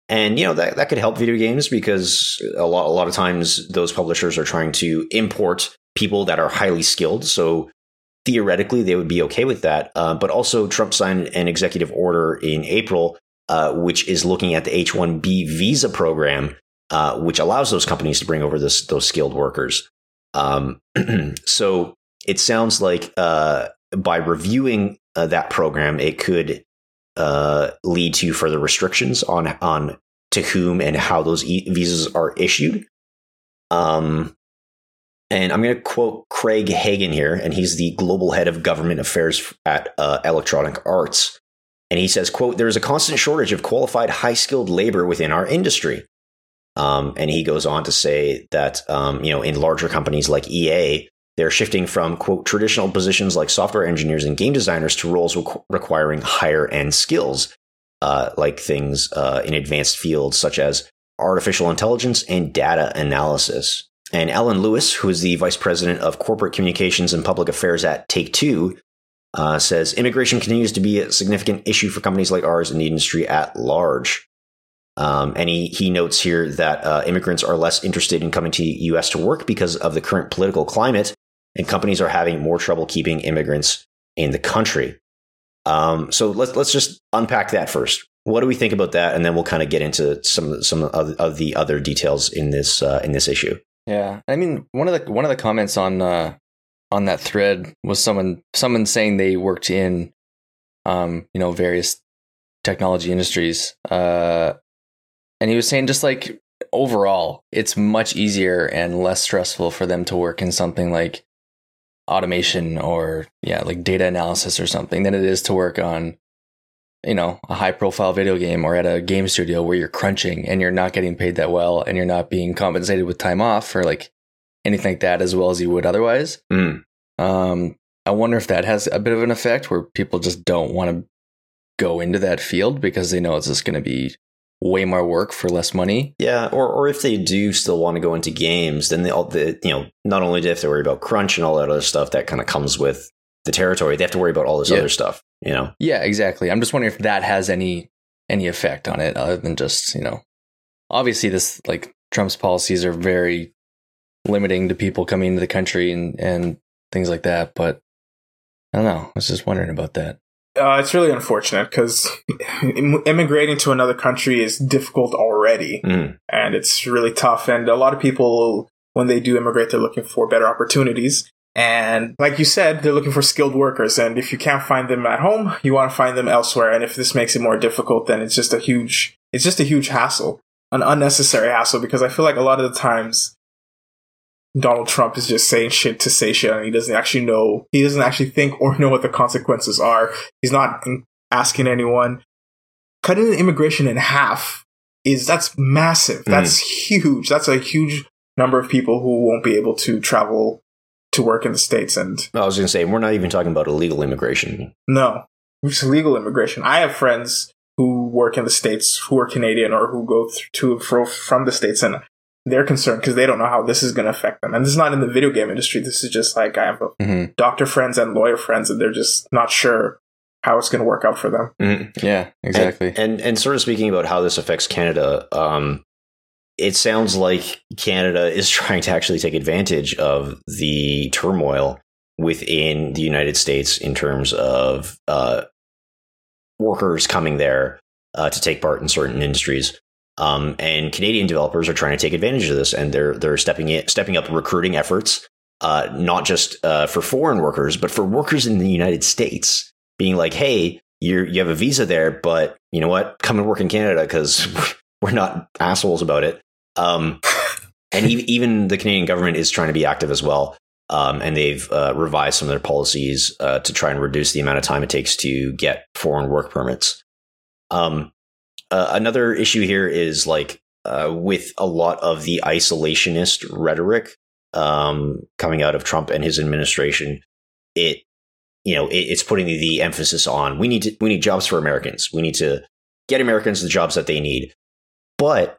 and you know that that could help video games because a lot a lot of times those publishers are trying to import people that are highly skilled. So theoretically, they would be okay with that. Uh, but also, Trump signed an executive order in April, uh, which is looking at the H one B visa program, uh, which allows those companies to bring over this those skilled workers. Um, so it sounds like uh, by reviewing uh, that program, it could lead to further restrictions on on to whom and how those e- visas are issued. Um, and I'm going to quote Craig Hagen here, and he's the global head of government affairs at uh, Electronic Arts. And he says, "quote There is a constant shortage of qualified, high skilled labor within our industry." Um, and he goes on to say that um, you know in larger companies like EA, they're shifting from quote traditional positions like software engineers and game designers to roles requ- requiring higher end skills, uh, like things uh, in advanced fields such as artificial intelligence and data analysis. And Alan Lewis, who is the vice president of corporate communications and public affairs at Take Two, uh, says immigration continues to be a significant issue for companies like ours and the industry at large. Um, and he, he notes here that uh, immigrants are less interested in coming to the U.S. to work because of the current political climate, and companies are having more trouble keeping immigrants in the country. Um, so let's let's just unpack that first. What do we think about that, and then we'll kind of get into some some of, of the other details in this uh, in this issue. Yeah, I mean one of the one of the comments on uh, on that thread was someone someone saying they worked in, um, you know, various technology industries, uh, and he was saying just like overall, it's much easier and less stressful for them to work in something like automation or yeah, like data analysis or something than it is to work on you know, a high profile video game or at a game studio where you're crunching and you're not getting paid that well and you're not being compensated with time off or like anything like that as well as you would otherwise. Mm. Um, I wonder if that has a bit of an effect where people just don't want to go into that field because they know it's just going to be way more work for less money. Yeah, or or if they do still want to go into games, then they all the you know not only do they have to worry about crunch and all that other stuff that kind of comes with the territory, they have to worry about all this Yeah. other stuff. You know, Yeah, exactly. I'm just wondering if that has any any effect on it other than just, you know, obviously this like Trump's policies are very limiting to people coming into the country and and things like that, but I don't know. I was just wondering about that. Uh, it's really unfortunate because immigrating to another country is difficult already, Mm. and it's really tough. And a lot of people, when they do immigrate, they're looking for better opportunities. And like you said, they're looking for skilled workers. And if you can't find them at home, you want to find them elsewhere. And if this makes it more difficult, then it's just a huge, it's just a huge hassle, an unnecessary hassle. Because I feel like a lot of the times, Donald Trump is just saying shit to say shit, and he doesn't actually know, he doesn't actually think or know what the consequences are. He's not asking anyone. Cutting immigration in half is that's massive. Mm-hmm. That's huge. That's a huge number of people who won't be able to travel to work in the states. And I was going to say we're not even talking about illegal immigration. no, it's legal immigration. I have friends who work in the states who are Canadian or who go to and fro from the states, and they're concerned because they don't know how this is going to affect them. And this is not in the video game industry. This is just like I have a hmm doctor friends and lawyer friends, and they're just not sure how it's going to work out for them. Mm. Yeah, exactly. And, and and sort of speaking about how this affects Canada, um, it sounds like Canada is trying to actually take advantage of the turmoil within the United States in terms of uh, workers coming there uh, to take part in certain industries. Um, and Canadian developers are trying to take advantage of this, and they're they're stepping in, stepping up recruiting efforts, uh, not just uh, for foreign workers, but for workers in the United States. Being like, hey, you you have a visa there, but you know what? Come and work in Canada because we're not assholes about it. Um, and even the Canadian government is trying to be active as well. Um, and they've uh, revised some of their policies uh, to try and reduce the amount of time it takes to get foreign work permits. Um, uh, another issue here is like uh, with a lot of the isolationist rhetoric um, coming out of Trump and his administration, it you know it, it's putting the emphasis on we need to we need jobs for Americans. We need to get Americans the jobs that they need. But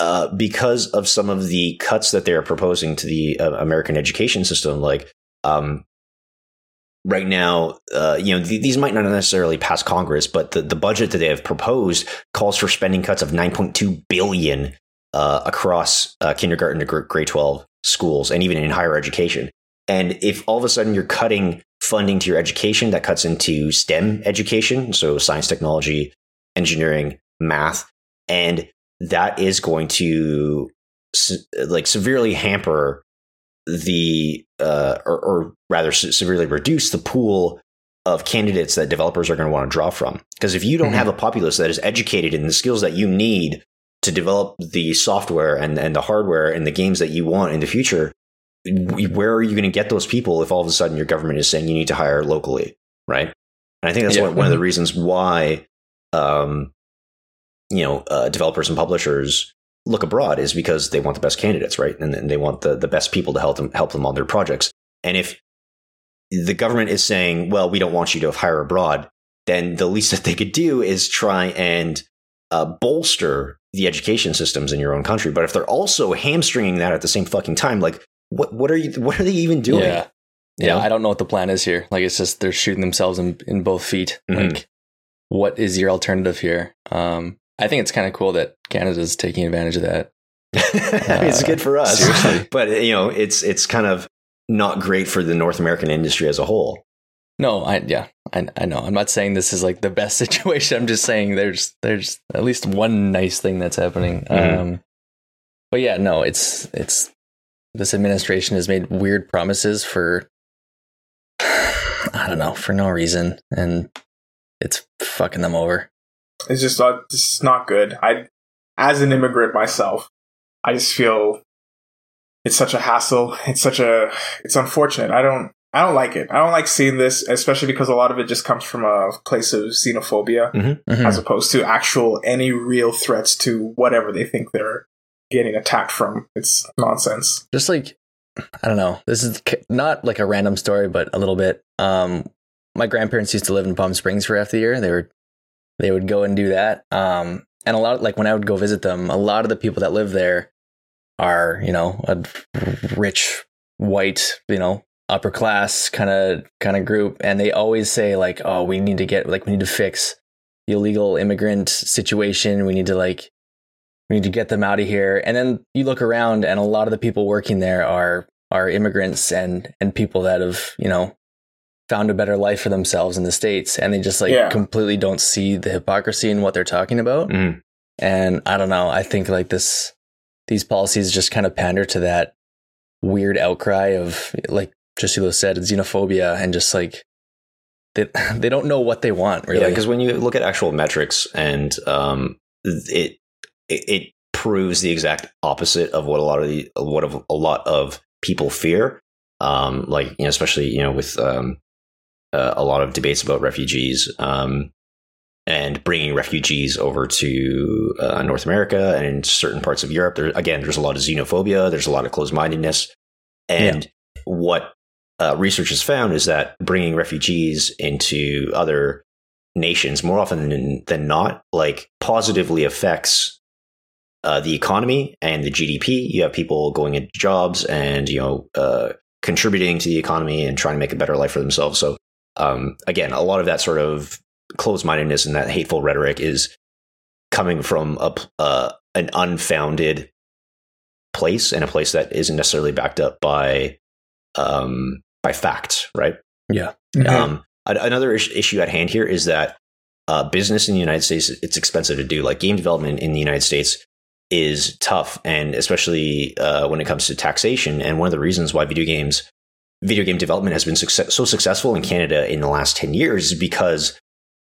uh, because of some of the cuts that they're proposing to the uh, American education system, like um, right now, uh, you know, th- these might not necessarily pass Congress, but the, the budget that they have proposed calls for spending cuts of 9.2 billion uh, across uh, kindergarten to grade 12 schools and even in higher education. And if all of a sudden you're cutting funding to your education, that cuts into STEM education, so science, technology, engineering, math, and that is going to like severely hamper the uh, or, or rather severely reduce the pool of candidates that developers are going to want to draw from. Because if you don't mm-hmm. have a populace that is educated in the skills that you need to develop the software and, and the hardware and the games that you want in the future, where are you going to get those people if all of a sudden your government is saying you need to hire locally, right? And I think that's yeah. one, one, of the mm-hmm. reasons why, um, you know, uh, developers and publishers look abroad is because they want the best candidates, right? And, and they want the, the best people to help them help them on their projects. And if the government is saying, "Well, we don't want you to hire abroad," then the least that they could do is try and uh, bolster the education systems in your own country. But if they're also hamstringing that at the same fucking time, like what what are you what are they even doing? Yeah. Yeah, know? I don't know what the plan is here. Like it's just they're shooting themselves in, in both feet. Mm-hmm. Like what is your alternative here? Um I think it's kind of cool that Canada's taking advantage of that. it's good for us. Seriously. But you know, it's it's kind of not great for the North American industry as a whole. No, I yeah, I, I know. I'm not saying this is like the best situation. I'm just saying there's there's at least one nice thing that's happening. Mm-hmm. Um, but yeah, no, it's it's this administration has made weird promises for I don't know for no reason, and it's fucking them over. It's just uh, it's not good. I, as an immigrant myself, I just feel it's such a hassle. It's such a it's unfortunate. I don't I don't like it. I don't like seeing this, especially because a lot of it just comes from a place of xenophobia, mm-hmm, mm-hmm. as opposed to actual any real threats to whatever they think they're getting attacked from. It's nonsense. Just like I don't know. This is not like a random story, but a little bit. Um, my grandparents used to live in Palm Springs for half the year. They were they would go and do that. Um, and a lot of, like when I would go visit them, a lot of the people that live there are you know a rich white you know upper class kind of kind of group, and they always say like, oh, we need to get like we need to fix the illegal immigrant situation. We need to like we need to get them out of here. And then you look around and a lot of the people working there are are immigrants and and people that have, you know, found a better life for themselves in the states and they just like yeah. completely don't see the hypocrisy in what they're talking about. Mm. And I don't know, I think like this these policies just kind of pander to that weird outcry of like Chisulo said, xenophobia and just like they they don't know what they want really. Yeah, because when you look at actual metrics and um it it, it proves the exact opposite of what a lot of the what of a lot of people fear. Um, like you know, especially you know with um, uh, a lot of debates about refugees um, and bringing refugees over to uh, North America and in certain parts of Europe. There again, there's a lot of xenophobia. There's a lot of closed mindedness, and yeah. what uh, research has found is that bringing refugees into other nations more often than, than not like positively affects uh, the economy and the GDP. You have people going into jobs and you know uh, contributing to the economy and trying to make a better life for themselves. So um, again, a lot of that sort of closed mindedness and that hateful rhetoric is coming from a uh, an unfounded place and a place that isn't necessarily backed up by um, by facts, right? Yeah. Mm-hmm. Um, another issue at hand here is that uh, business in the United States it's expensive to do. Like game development in the United States is tough, and especially uh, when it comes to taxation. And one of the reasons why video games, video game development has been success- so successful in Canada in the last ten years is because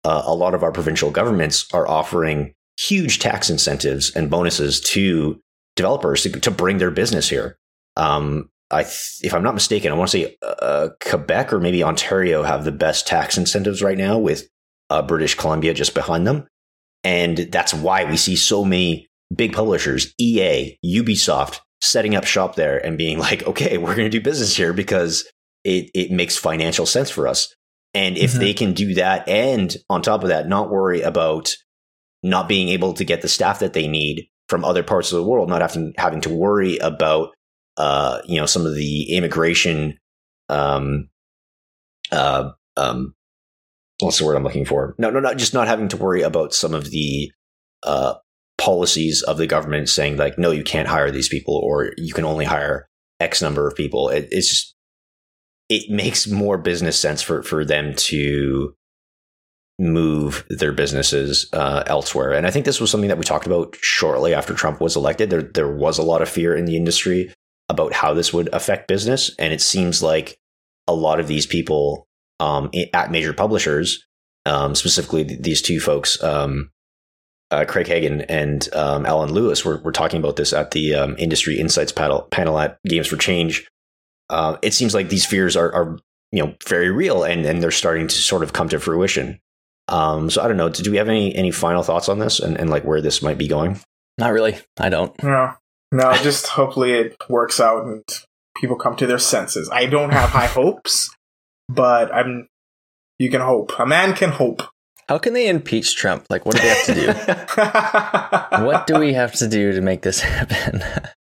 uh, a lot of our provincial governments are offering huge tax incentives and bonuses to developers to, to bring their business here. Um, I, th- if I'm not mistaken, I want to say uh, Quebec or maybe Ontario have the best tax incentives right now, with uh, British Columbia just behind them, and that's why we see so many big publishers, EA, Ubisoft, setting up shop there and being like, okay, we're going to do business here because it, it makes financial sense for us. And if mm-hmm. they can do that and on top of that, not worry about not being able to get the staff that they need from other parts of the world, not having having to worry about uh, you know some of the immigration um, uh, um, what's the word I'm looking for? No, no, not just not having to worry about some of the uh, policies of the government saying like, no, you can't hire these people, or you can only hire X number of people. It, it's just it makes more business sense for for them to move their businesses uh, elsewhere. And I think this was something that we talked about shortly after Trump was elected. There there was a lot of fear in the industry about how this would affect business, and it seems like a lot of these people um, at major publishers, um, specifically these two folks, um, uh, Craig Hagen and um, Alan Lewis, were, were talking about this at the um, Industry Insights panel, panel at Games for Change. Uh, it seems like these fears are, are, you know, very real, and, and they're starting to sort of come to fruition. Um, so I don't know. Do we have any any final thoughts on this and, and like where this might be going? Not really. I don't. No, no. just hopefully it works out and people come to their senses. I don't have high hopes, but I'm. You can hope. A man can hope. How can they impeach Trump? Like, what do they have to do? what do we have to do to make this happen?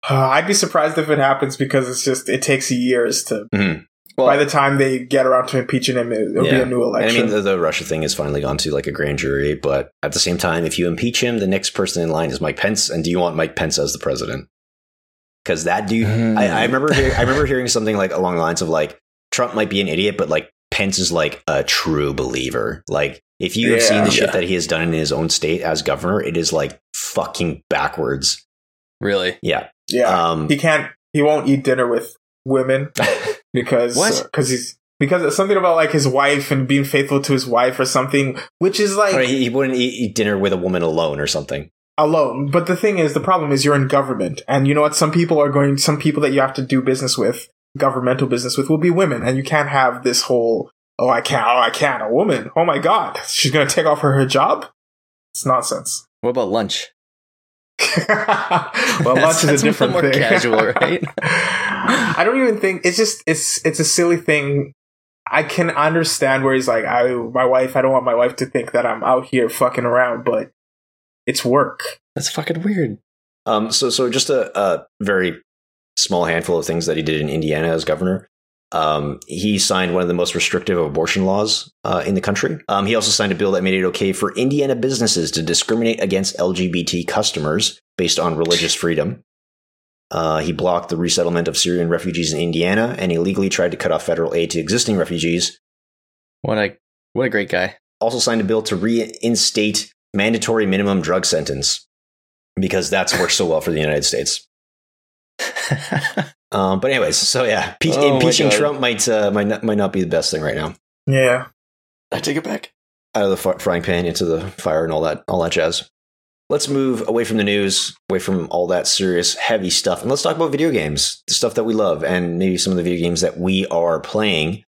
uh, I'd be surprised if it happens because it's just it takes years to. Mm-hmm. Well, by the time they get around to impeaching him, it'll yeah. be a new election. And I mean, the, the, Russia thing has finally gone to like a grand jury, but at the same time, if you impeach him, the next person in line is Mike Pence. And do you want Mike Pence as the president? Because that dude, mm. I, I, remember, hear, I remember hearing something like along the lines of like Trump might be an idiot, but like Pence is like a true believer. Like if you have yeah, seen the shit that he has done in his own state as governor, it is like fucking backwards. Really? Yeah. Yeah. Um, he can't. He won't eat dinner with women. because because uh, he's because it's something about like his wife and being faithful to his wife or something, which is like right, he, wouldn't eat, eat dinner with a woman alone or something. Alone, but the thing is, the problem is you're in government, and you know what? Some people are going. Some people that you have to do business with, governmental business with, will be women, and you can't have this whole oh I can't, oh I can't, a woman, oh my god, she's gonna take off her hijab. It's nonsense. What about lunch? well, lunch is a different thing. casual, right? I don't even think it's just it's it's a silly thing. I can understand where he's like, I my wife. I don't want my wife to think that I'm out here fucking around, but it's work. That's fucking weird. Um. So so just a, a very small handful of things that he did in Indiana as governor. Um, he signed one of the most restrictive abortion laws uh, in the country. Um, he also signed a bill that made it okay for Indiana businesses to discriminate against LGBT customers based on religious freedom. Uh, he blocked the resettlement of Syrian refugees in Indiana and illegally tried to cut off federal aid to existing refugees. What a what a great guy! Also signed a bill to reinstate mandatory minimum drug sentence because that's worked so well for the United States. Um, but anyways, so yeah, Pe- oh impeaching Trump might uh, might not, might not be the best thing right now. Yeah, I take it back. Out of the f- frying pan into the fire and all that all that jazz. Let's move away from the news, away from all that serious, heavy stuff, and let's talk about video games, the stuff that we love, and maybe some of the video games that we are playing.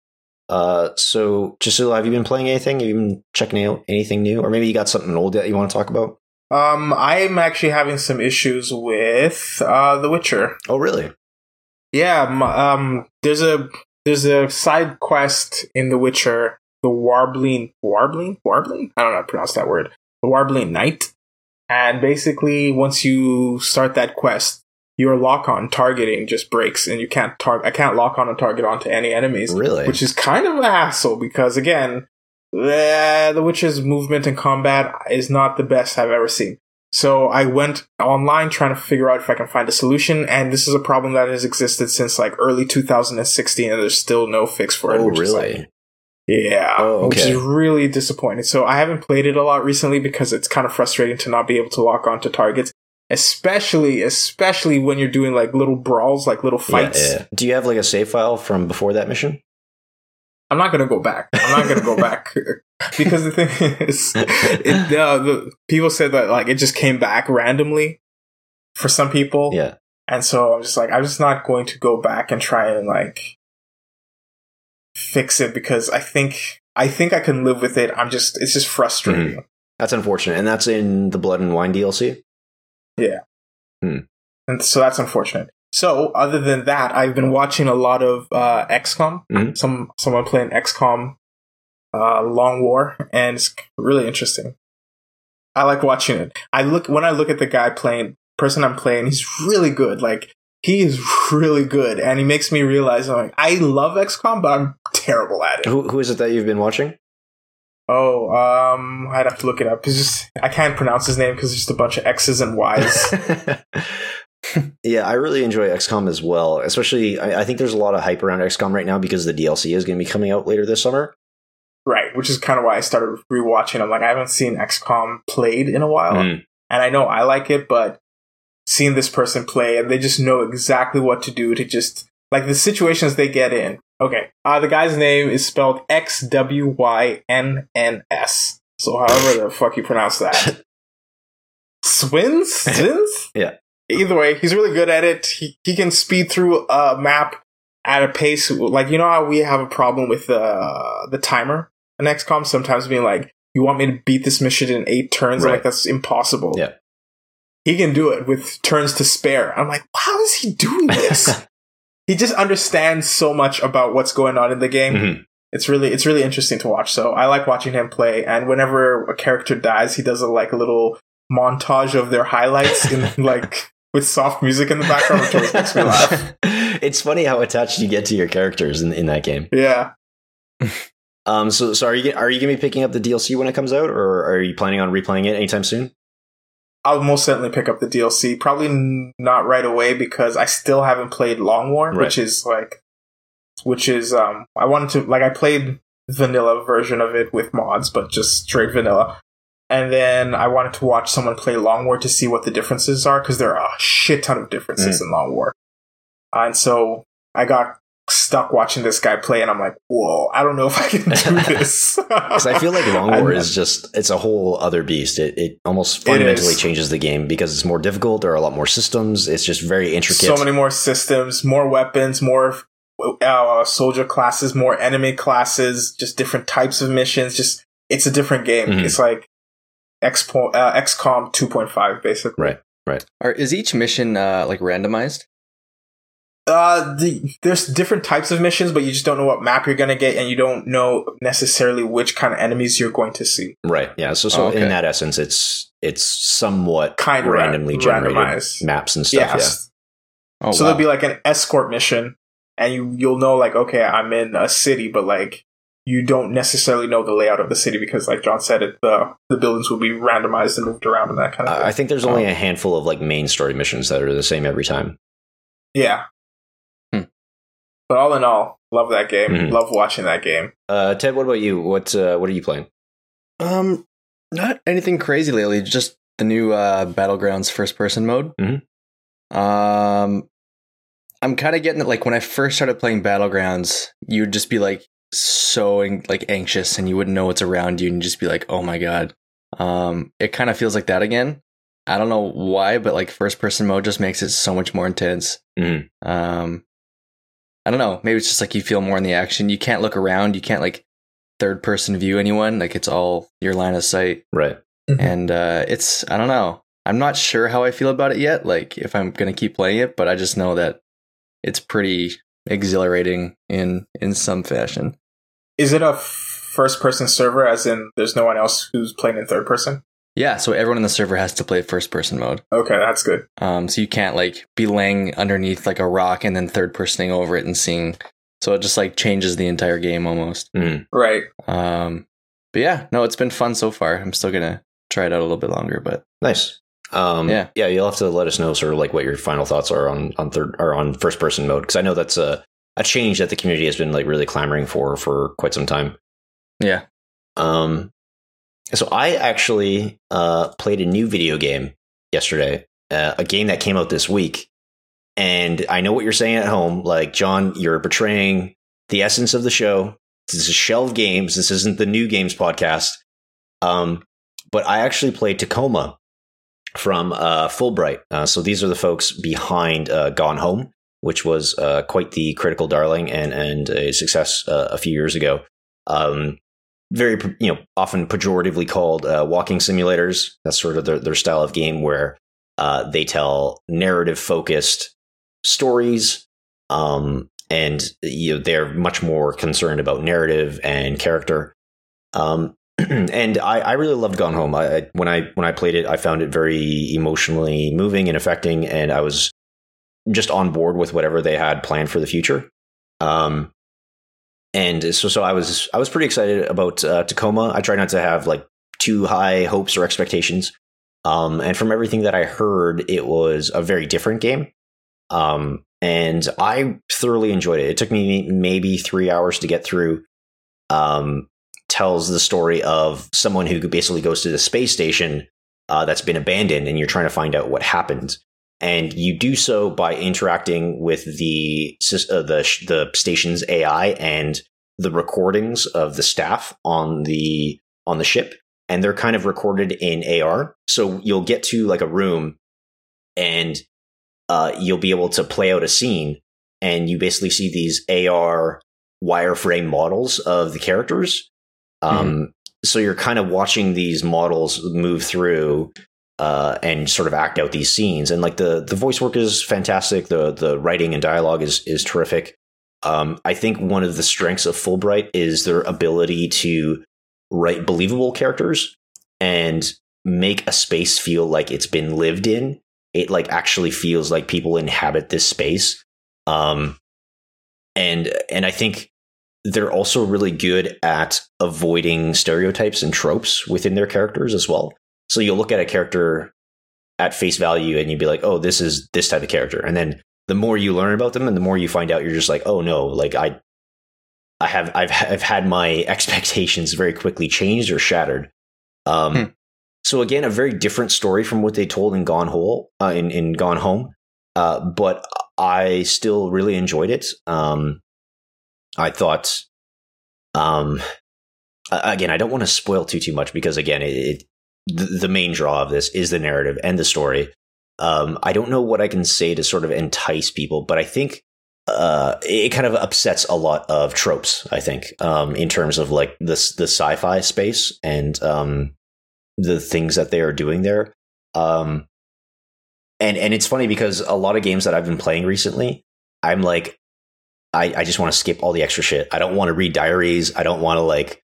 Uh, so, Jasil, have you been playing anything? Have you been checking out anything new, or maybe you got something old that you want to talk about? Um, I'm actually having some issues with uh, The Witcher. Oh, really? Yeah, um, there's a there's a side quest in The Witcher, the Warbling Warbling Warbling. I don't know how to pronounce that word. The Warbling Knight, and basically once you start that quest, your lock on targeting just breaks, and you can't target. I can't lock on and target onto any enemies. Really, which is kind of a hassle because again, the Witcher's movement and combat is not the best I've ever seen. So I went online trying to figure out if I can find a solution, and this is a problem that has existed since like early 2016, and there's still no fix for it. Oh, really? Like, yeah, oh, okay. which is really disappointing. So I haven't played it a lot recently because it's kind of frustrating to not be able to lock onto targets, especially especially when you're doing like little brawls, like little fights. Yeah, yeah. Do you have like a save file from before that mission? I'm not gonna go back. I'm not gonna go back because the thing is, it, uh, the, people said that like it just came back randomly for some people. Yeah, and so I'm just like, I'm just not going to go back and try and like fix it because I think I think I can live with it. I'm just it's just frustrating. Mm-hmm. That's unfortunate, and that's in the Blood and Wine DLC. Yeah, hmm. and so that's unfortunate. So, other than that, I've been watching a lot of uh, XCOM. Mm-hmm. Some someone playing XCOM uh, Long War, and it's really interesting. I like watching it. I look when I look at the guy playing, person I'm playing, he's really good. Like he is really good, and he makes me realize I'm like I love XCOM, but I'm terrible at it. Who, who is it that you've been watching? Oh, um, I'd have to look it up. It's just I can't pronounce his name because it's just a bunch of X's and Y's. yeah, I really enjoy XCOM as well. Especially, I, I, think there's a lot of hype around XCOM right now because the DLC is going to be coming out later this summer. Right, which is kind of why I started rewatching. I'm like, I haven't seen XCOM played in a while, mm. and I know I like it, but seeing this person play and they just know exactly what to do to just like the situations they get in. Okay, uh, the guy's name is spelled X W Y N N S. So, however the fuck you pronounce that. Swins? Swins? yeah. Either way, he's really good at it. He, he can speed through a map at a pace like you know how we have a problem with uh, the timer in XCOM sometimes being like, you want me to beat this mission in eight turns? Right. Like that's impossible. Yeah. He can do it with turns to spare. I'm like, how is he doing this? he just understands so much about what's going on in the game. Mm-hmm. It's really it's really interesting to watch. So I like watching him play. And whenever a character dies, he does a like a little montage of their highlights in like with soft music in the background, which always makes me laugh. It's funny how attached you get to your characters in, in that game. Yeah. um. So, so are you are you going to be picking up the DLC when it comes out, or are you planning on replaying it anytime soon? I'll most certainly pick up the DLC. Probably not right away because I still haven't played Long War, right. which is like, which is um. I wanted to like I played vanilla version of it with mods, but just straight vanilla and then I wanted to watch someone play Long War to see what the differences are because there are a shit ton of differences mm. in Long War. And so I got stuck watching this guy play, and I'm like, whoa, I don't know if I can do this. Because I feel like Long War is just it's a whole other beast. It it almost fundamentally it changes the game because it's more difficult. There are a lot more systems. It's just very intricate. So many more systems, more weapons, more uh, soldier classes, more enemy classes, just different types of missions. Just it's a different game. Mm-hmm. It's like XCOM, uh, XCOM 2.5, basically. Right, right. Or is each mission uh, like randomized? Uh, the, there's different types of missions, but you just don't know what map you're going to get, and you don't know necessarily which kind of enemies you're going to see. Right. Yeah. So, so oh, okay. in that essence, it's it's somewhat kind of randomly generated randomized. maps and stuff. Yes. Yeah. Oh, so wow. there'll be like an escort mission, and you you'll know like okay, I'm in a city, but like you don't necessarily know the layout of the city because, like John said, it the the buildings will be randomized and moved around and that kind of. thing. I think there's only um, a handful of like main story missions that are the same every time. Yeah, hmm. but all in all, love that game. Mm-hmm. Love watching that game. Uh, Ted, what about you? What uh, what are you playing? Um, not anything crazy lately. Just the new uh, Battlegrounds first person mode. Mm-hmm. Um, I'm kind of getting it. Like when I first started playing Battlegrounds, you'd just be like, so like anxious and you wouldn't know what's around you and you just be like, oh my god. Um, it kind of feels like that again. I don't know why, but like first person mode just makes it so much more intense. Mm. Um, I don't know. Maybe it's just like you feel more in the action. You can't look around. You can't like third person view anyone. Like it's all your line of sight. Right. Mm-hmm. And uh, it's I don't know. I'm not sure how I feel about it yet. Like if I'm gonna keep playing it, but I just know that it's pretty exhilarating in in some fashion. Is it a first person server, as in there's no one else who's playing in third person? Yeah, so everyone in the server has to play first person mode. Okay, that's good. Um, so you can't like be laying underneath like a rock and then third personing over it and seeing. So it just like changes the entire game almost. Mm. Right. Um, but yeah, no, it's been fun so far. I'm still gonna try it out a little bit longer, but nice. Um, yeah, yeah. You'll have to let us know sort of like what your final thoughts are on on third or on first person mode because I know that's a a change that the community has been like really clamoring for for quite some time. Yeah. Um. So I actually uh played a new video game yesterday, uh, a game that came out this week, and I know what you're saying at home. Like John, you're betraying the essence of the show. This is shelved games. This isn't the new games podcast. Um, but I actually played Tacoma from uh, Fullbright. Uh, so these are the folks behind uh, Gone Home, which was uh, quite the critical darling and and a success uh, a few years ago. Um, very you know often pejoratively called uh, walking simulators. That's sort of their, their style of game where uh, they tell narrative focused stories. Um, and you know they're much more concerned about narrative and character. Um, and I, I really loved Gone Home. I, when I when I played it, I found it very emotionally moving and affecting, and I was just on board with whatever they had planned for the future. Um, and so so I was I was pretty excited about uh, Tacoma. I try not to have like too high hopes or expectations. Um, and from everything that I heard, it was a very different game. Um, and I thoroughly enjoyed it. It took me maybe three hours to get through. Um, tells the story of someone who basically goes to the space station uh, that's been abandoned, and you're trying to find out what happened. And you do so by interacting with the uh, the the station's AI and the recordings of the staff on the on the ship, and they're kind of recorded in AR. So you'll get to like a room, and uh, you'll be able to play out a scene, and you basically see these AR wireframe models of the characters. Um, mm-hmm. So you're kind of watching these models move through uh, and sort of act out these scenes. And like the the voice work is fantastic. The the writing and dialogue is is terrific. Um, I think one of the strengths of Fullbright is their ability to write believable characters and make a space feel like it's been lived in. It like actually feels like people inhabit this space. Um, and and I think they're also really good at avoiding stereotypes and tropes within their characters as well. So you'll look at a character at face value and you'd be like, oh, this is this type of character. And then the more you learn about them and the more you find out, you're just like, oh no, like I, I have, I've, I've had my expectations very quickly changed or shattered. Um, hmm. So again, a very different story from what they told in Gone Whole, uh, in, in Gone Home. Uh, but I still really enjoyed it. Um, I thought, um, again, I don't want to spoil too too much because again, it, it the, main draw of this is the narrative and the story. Um, I don't know what I can say to sort of entice people, but I think uh, it kind of upsets a lot of tropes. I think um, in terms of like this the sci-fi space and um, the things that they are doing there. Um, and and it's funny because a lot of games that I've been playing recently, I'm like, I, I just want to skip all the extra shit. I don't want to read diaries. I don't want to like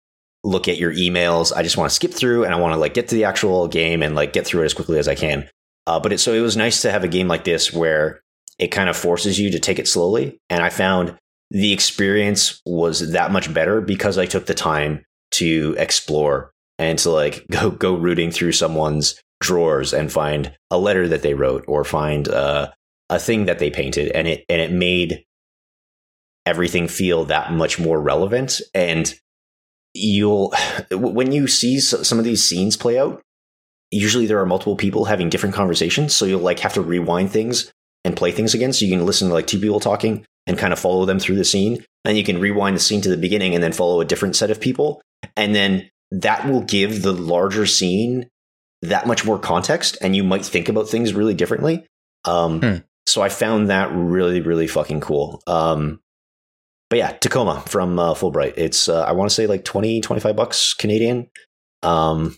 look at your emails. I just want to skip through and I want to like get to the actual game and like get through it as quickly as I can. Uh, but it, so it was nice to have a game like this where it kind of forces you to take it slowly. And I found the experience was that much better because I took the time to explore and to like go go rooting through someone's drawers and find a letter that they wrote or find uh, a thing that they painted and it and it made everything feel that much more relevant and you'll when you see some of these scenes play out usually there are multiple people having different conversations so you'll like have to rewind things and play things again so you can listen to like two people talking and kind of follow them through the scene. And you can rewind the scene to the beginning and then follow a different set of people and then that will give the larger scene that much more context and you might think about things really differently. Um, hmm. so i found that really really fucking cool. Um, but yeah, Tacoma from uh, Fullbright. It's uh, I want to say like 20, 25 bucks Canadian. Um,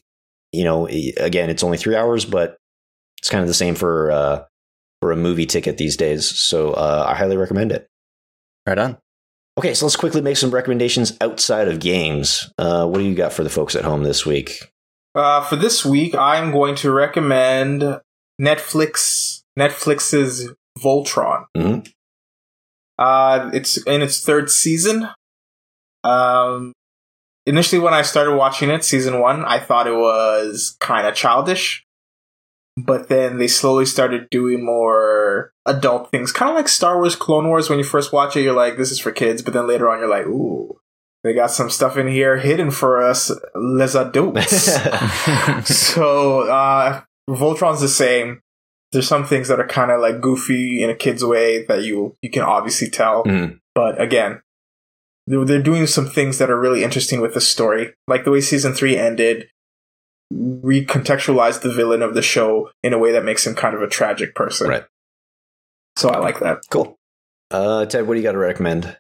you know, again, it's only three hours, but it's kind of the same for uh, for a movie ticket these days. So uh, I highly recommend it. Right on. Okay, so let's quickly make some recommendations outside of games. Uh, what do you got for the folks at home this week? Uh, for this week, I'm going to recommend Netflix Netflix's Voltron. Mm-hmm. Uh, it's in its third season. Um, initially, when I started watching it, season one, I thought it was kind of childish. But then they slowly started doing more adult things, kind of like Star Wars Clone Wars. When you first watch it, you're like, this is for kids. But then later on, you're like, ooh, they got some stuff in here hidden for us, les adults. so, uh, Voltron's the same there's some things that are kind of like goofy in a kid's way that you you can obviously tell. Mm. But again, they're, they're doing some things that are really interesting with the story, like the way season three ended. Recontextualize the villain of the show in a way that makes him kind of a tragic person. Right. So I like that. Cool. Uh, Ted, what do you got to recommend?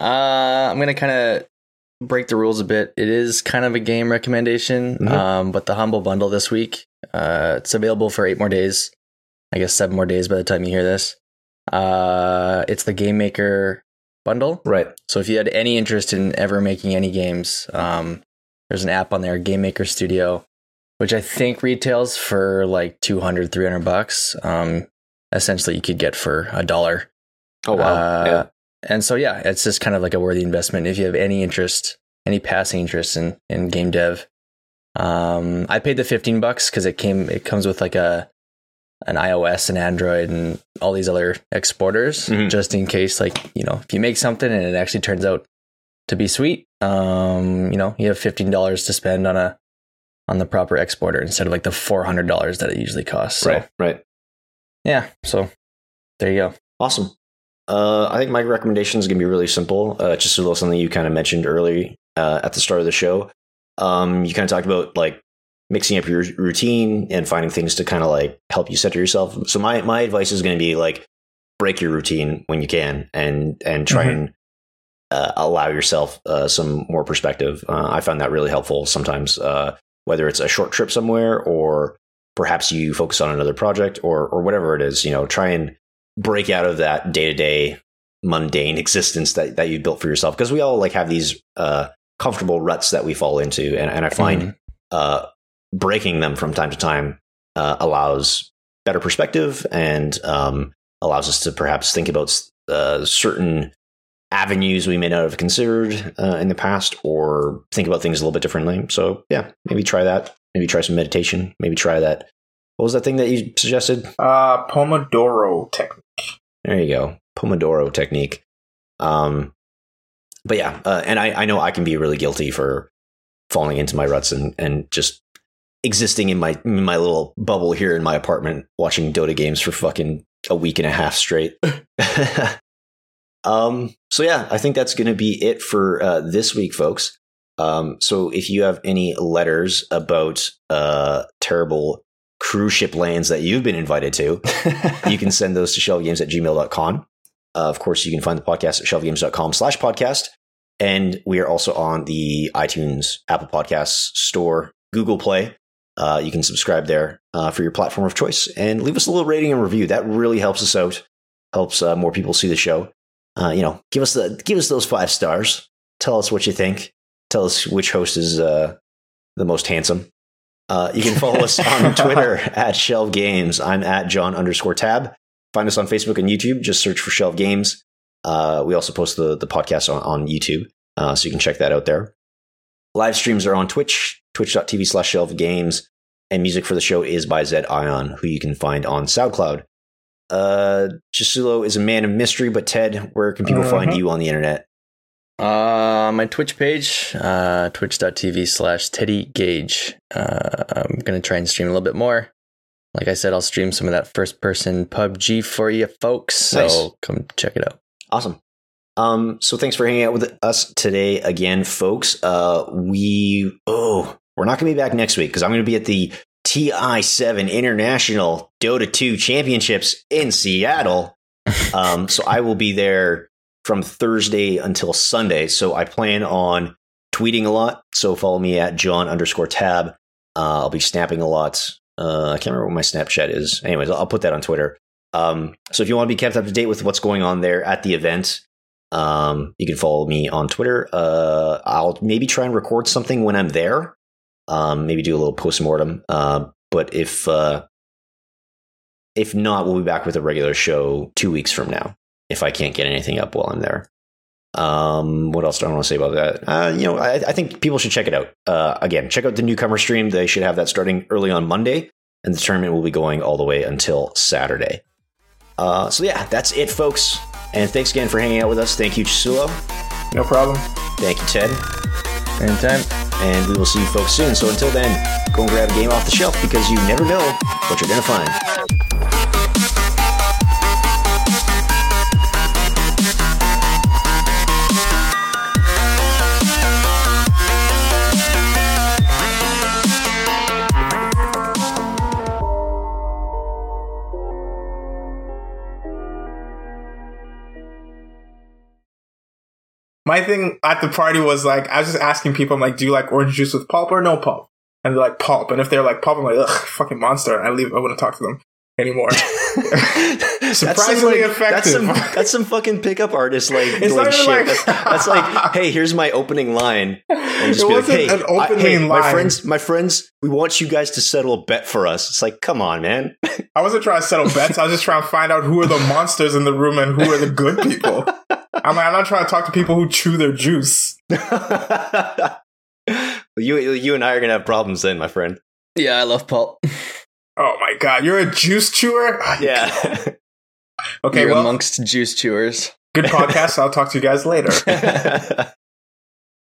Uh, I'm gonna kind of break the rules a bit. It is kind of a game recommendation, mm-hmm. um, but the humble bundle this week. Uh, it's available for eight more days. I guess seven more days by the time you hear this. Uh, it's the Game Maker bundle. Right. So if you had any interest in ever making any games, um, there's an app on there, Game Maker Studio, which I think retails for like 200, 300 bucks. Um, essentially, you could get for a dollar. Oh wow! Uh, yeah. And so, yeah, it's just kind of like a worthy investment if you have any interest, any passing interest in, in game dev. Um, I paid the 15 bucks because it came, it comes with like a, an iOS and Android and all these other exporters Mhm. just in case, like, you know, if you make something and it actually turns out to be sweet, um, you know, you have $15 to spend on a, on the proper exporter instead of like the $400 that it usually costs. So, Right. Right. yeah. So there you go. Awesome. Uh, I think my recommendation is going to be really simple. Uh, just a little something you kind of mentioned early uh, at the start of the show. Um, you kind of talked about like mixing up your routine and finding things to kind of like help you center yourself. So my my advice is going to be like break your routine when you can and and try Mhm. and uh, allow yourself uh, some more perspective. Uh, I found that really helpful sometimes. Uh, whether it's a short trip somewhere or perhaps you focus on another project or or whatever it is, you know, try and break out of that day to day mundane existence that, that you've built for yourself. Because we all like have these uh, comfortable ruts that we fall into, and, and I find Mhm. Breaking them from time to time uh, allows better perspective and um, allows us to perhaps think about uh, certain avenues we may not have considered uh, in the past, or think about things a little bit differently. So yeah, maybe try that. Maybe try some meditation. Maybe try that. What was that thing that you suggested? Uh, Pomodoro technique. There you go. Pomodoro technique. Um, but yeah, uh, and I, I know I can be really guilty for falling into my ruts and, and just existing in my in my little bubble here in my apartment, watching Dota games for fucking a week and a half straight. um, so yeah, I think that's going to be it for uh, this week, folks. Um, so if you have any letters about uh, terrible cruise ship LANs that you've been invited to, you can send those to shelvedgames at gmail.com. Uh, of course, you can find the podcast at shelvedgames.com slash podcast. And we are also on the iTunes, Apple Podcasts store, Google Play. Uh, you can subscribe there uh, for your platform of choice and leave us a little rating and review. That really helps us out, helps uh, more people see the show. Uh, you know, give us the give us those five stars. Tell us what you think. Tell us which host is uh, the most handsome. Uh, you can follow us on Twitter at Shelved Games. I'm at John underscore Tab. Find us on Facebook and YouTube. Just search for Shelved Games. Uh, we also post the, the podcast on, on YouTube, uh, so you can check that out there. Live streams are on Twitch, twitch.tv slash Shelved Games, and music for the show is by Zed Ion, who you can find on SoundCloud. Uh, Chisulo is a man of mystery, but Ted, where can people find Mhm. you on the internet? Uh, my Twitch page, uh, twitch.tv slash Teddy Gage. Uh, I'm going to try and stream a little bit more. Like I said, I'll stream some of that first person PUBG for you folks. So Nice. come check it out. Awesome. Um, so thanks for hanging out with us today again, folks. Uh, we oh, we're not going to be back next week because I'm going to be at the TI7 International Dota 2 Championships in Seattle. Um, so I will be there from Thursday until Sunday. So I plan on tweeting a lot. So follow me at John underscore tab. Uh, I'll be snapping a lot. Uh, I can't remember what my Snapchat is. Anyways, I'll put that on Twitter. Um, so if you want to be kept up to date with what's going on there at the event, um, you can follow me on Twitter. Uh, I'll maybe try and record something when I'm there. Um, maybe do a little postmortem. Uh, but if uh, if not, we'll be back with a regular show two weeks from now. If I can't get anything up while I'm there. Um, what else do I want to say about that? Uh, you know, I, I think people should check it out. Uh, again, check out the newcomer stream. They should have that starting early on Monday, and the tournament will be going all the way until Saturday. Uh, so yeah, that's it, folks. And thanks again for hanging out with us. Thank you, Chisulo. No problem. Thank you, Ted. Anytime. And we will see you folks soon. So until then, go and grab a game off the shelf because you never know what you're going to find. My thing at the party was like, I was just asking people, I'm like, do you like orange juice with pulp or no pulp? And they're like, pulp. And if they're like pulp, I'm like, ugh, fucking monster. And I leave, I wouldn't talk to them anymore. surprisingly like, effective. That's some, that's some fucking pickup artist like like shit. like- that's, that's like, hey, here's my opening line. And just It be like, wasn't hey, an I- opening hey, my line. friends, my friends, we want you guys to settle a bet for us. It's like, come on, man. I wasn't trying to settle bets. I was just trying to find out who are the monsters in the room and who are the good people. I'm like, I'm not trying to talk to people who chew their juice. you, you and I are gonna have problems then, my friend. Yeah, I love pulp. Oh my god, you're a juice chewer? Ah, you- Yeah. Okay, You're well, amongst juice chewers. good podcast. I'll talk to you guys later.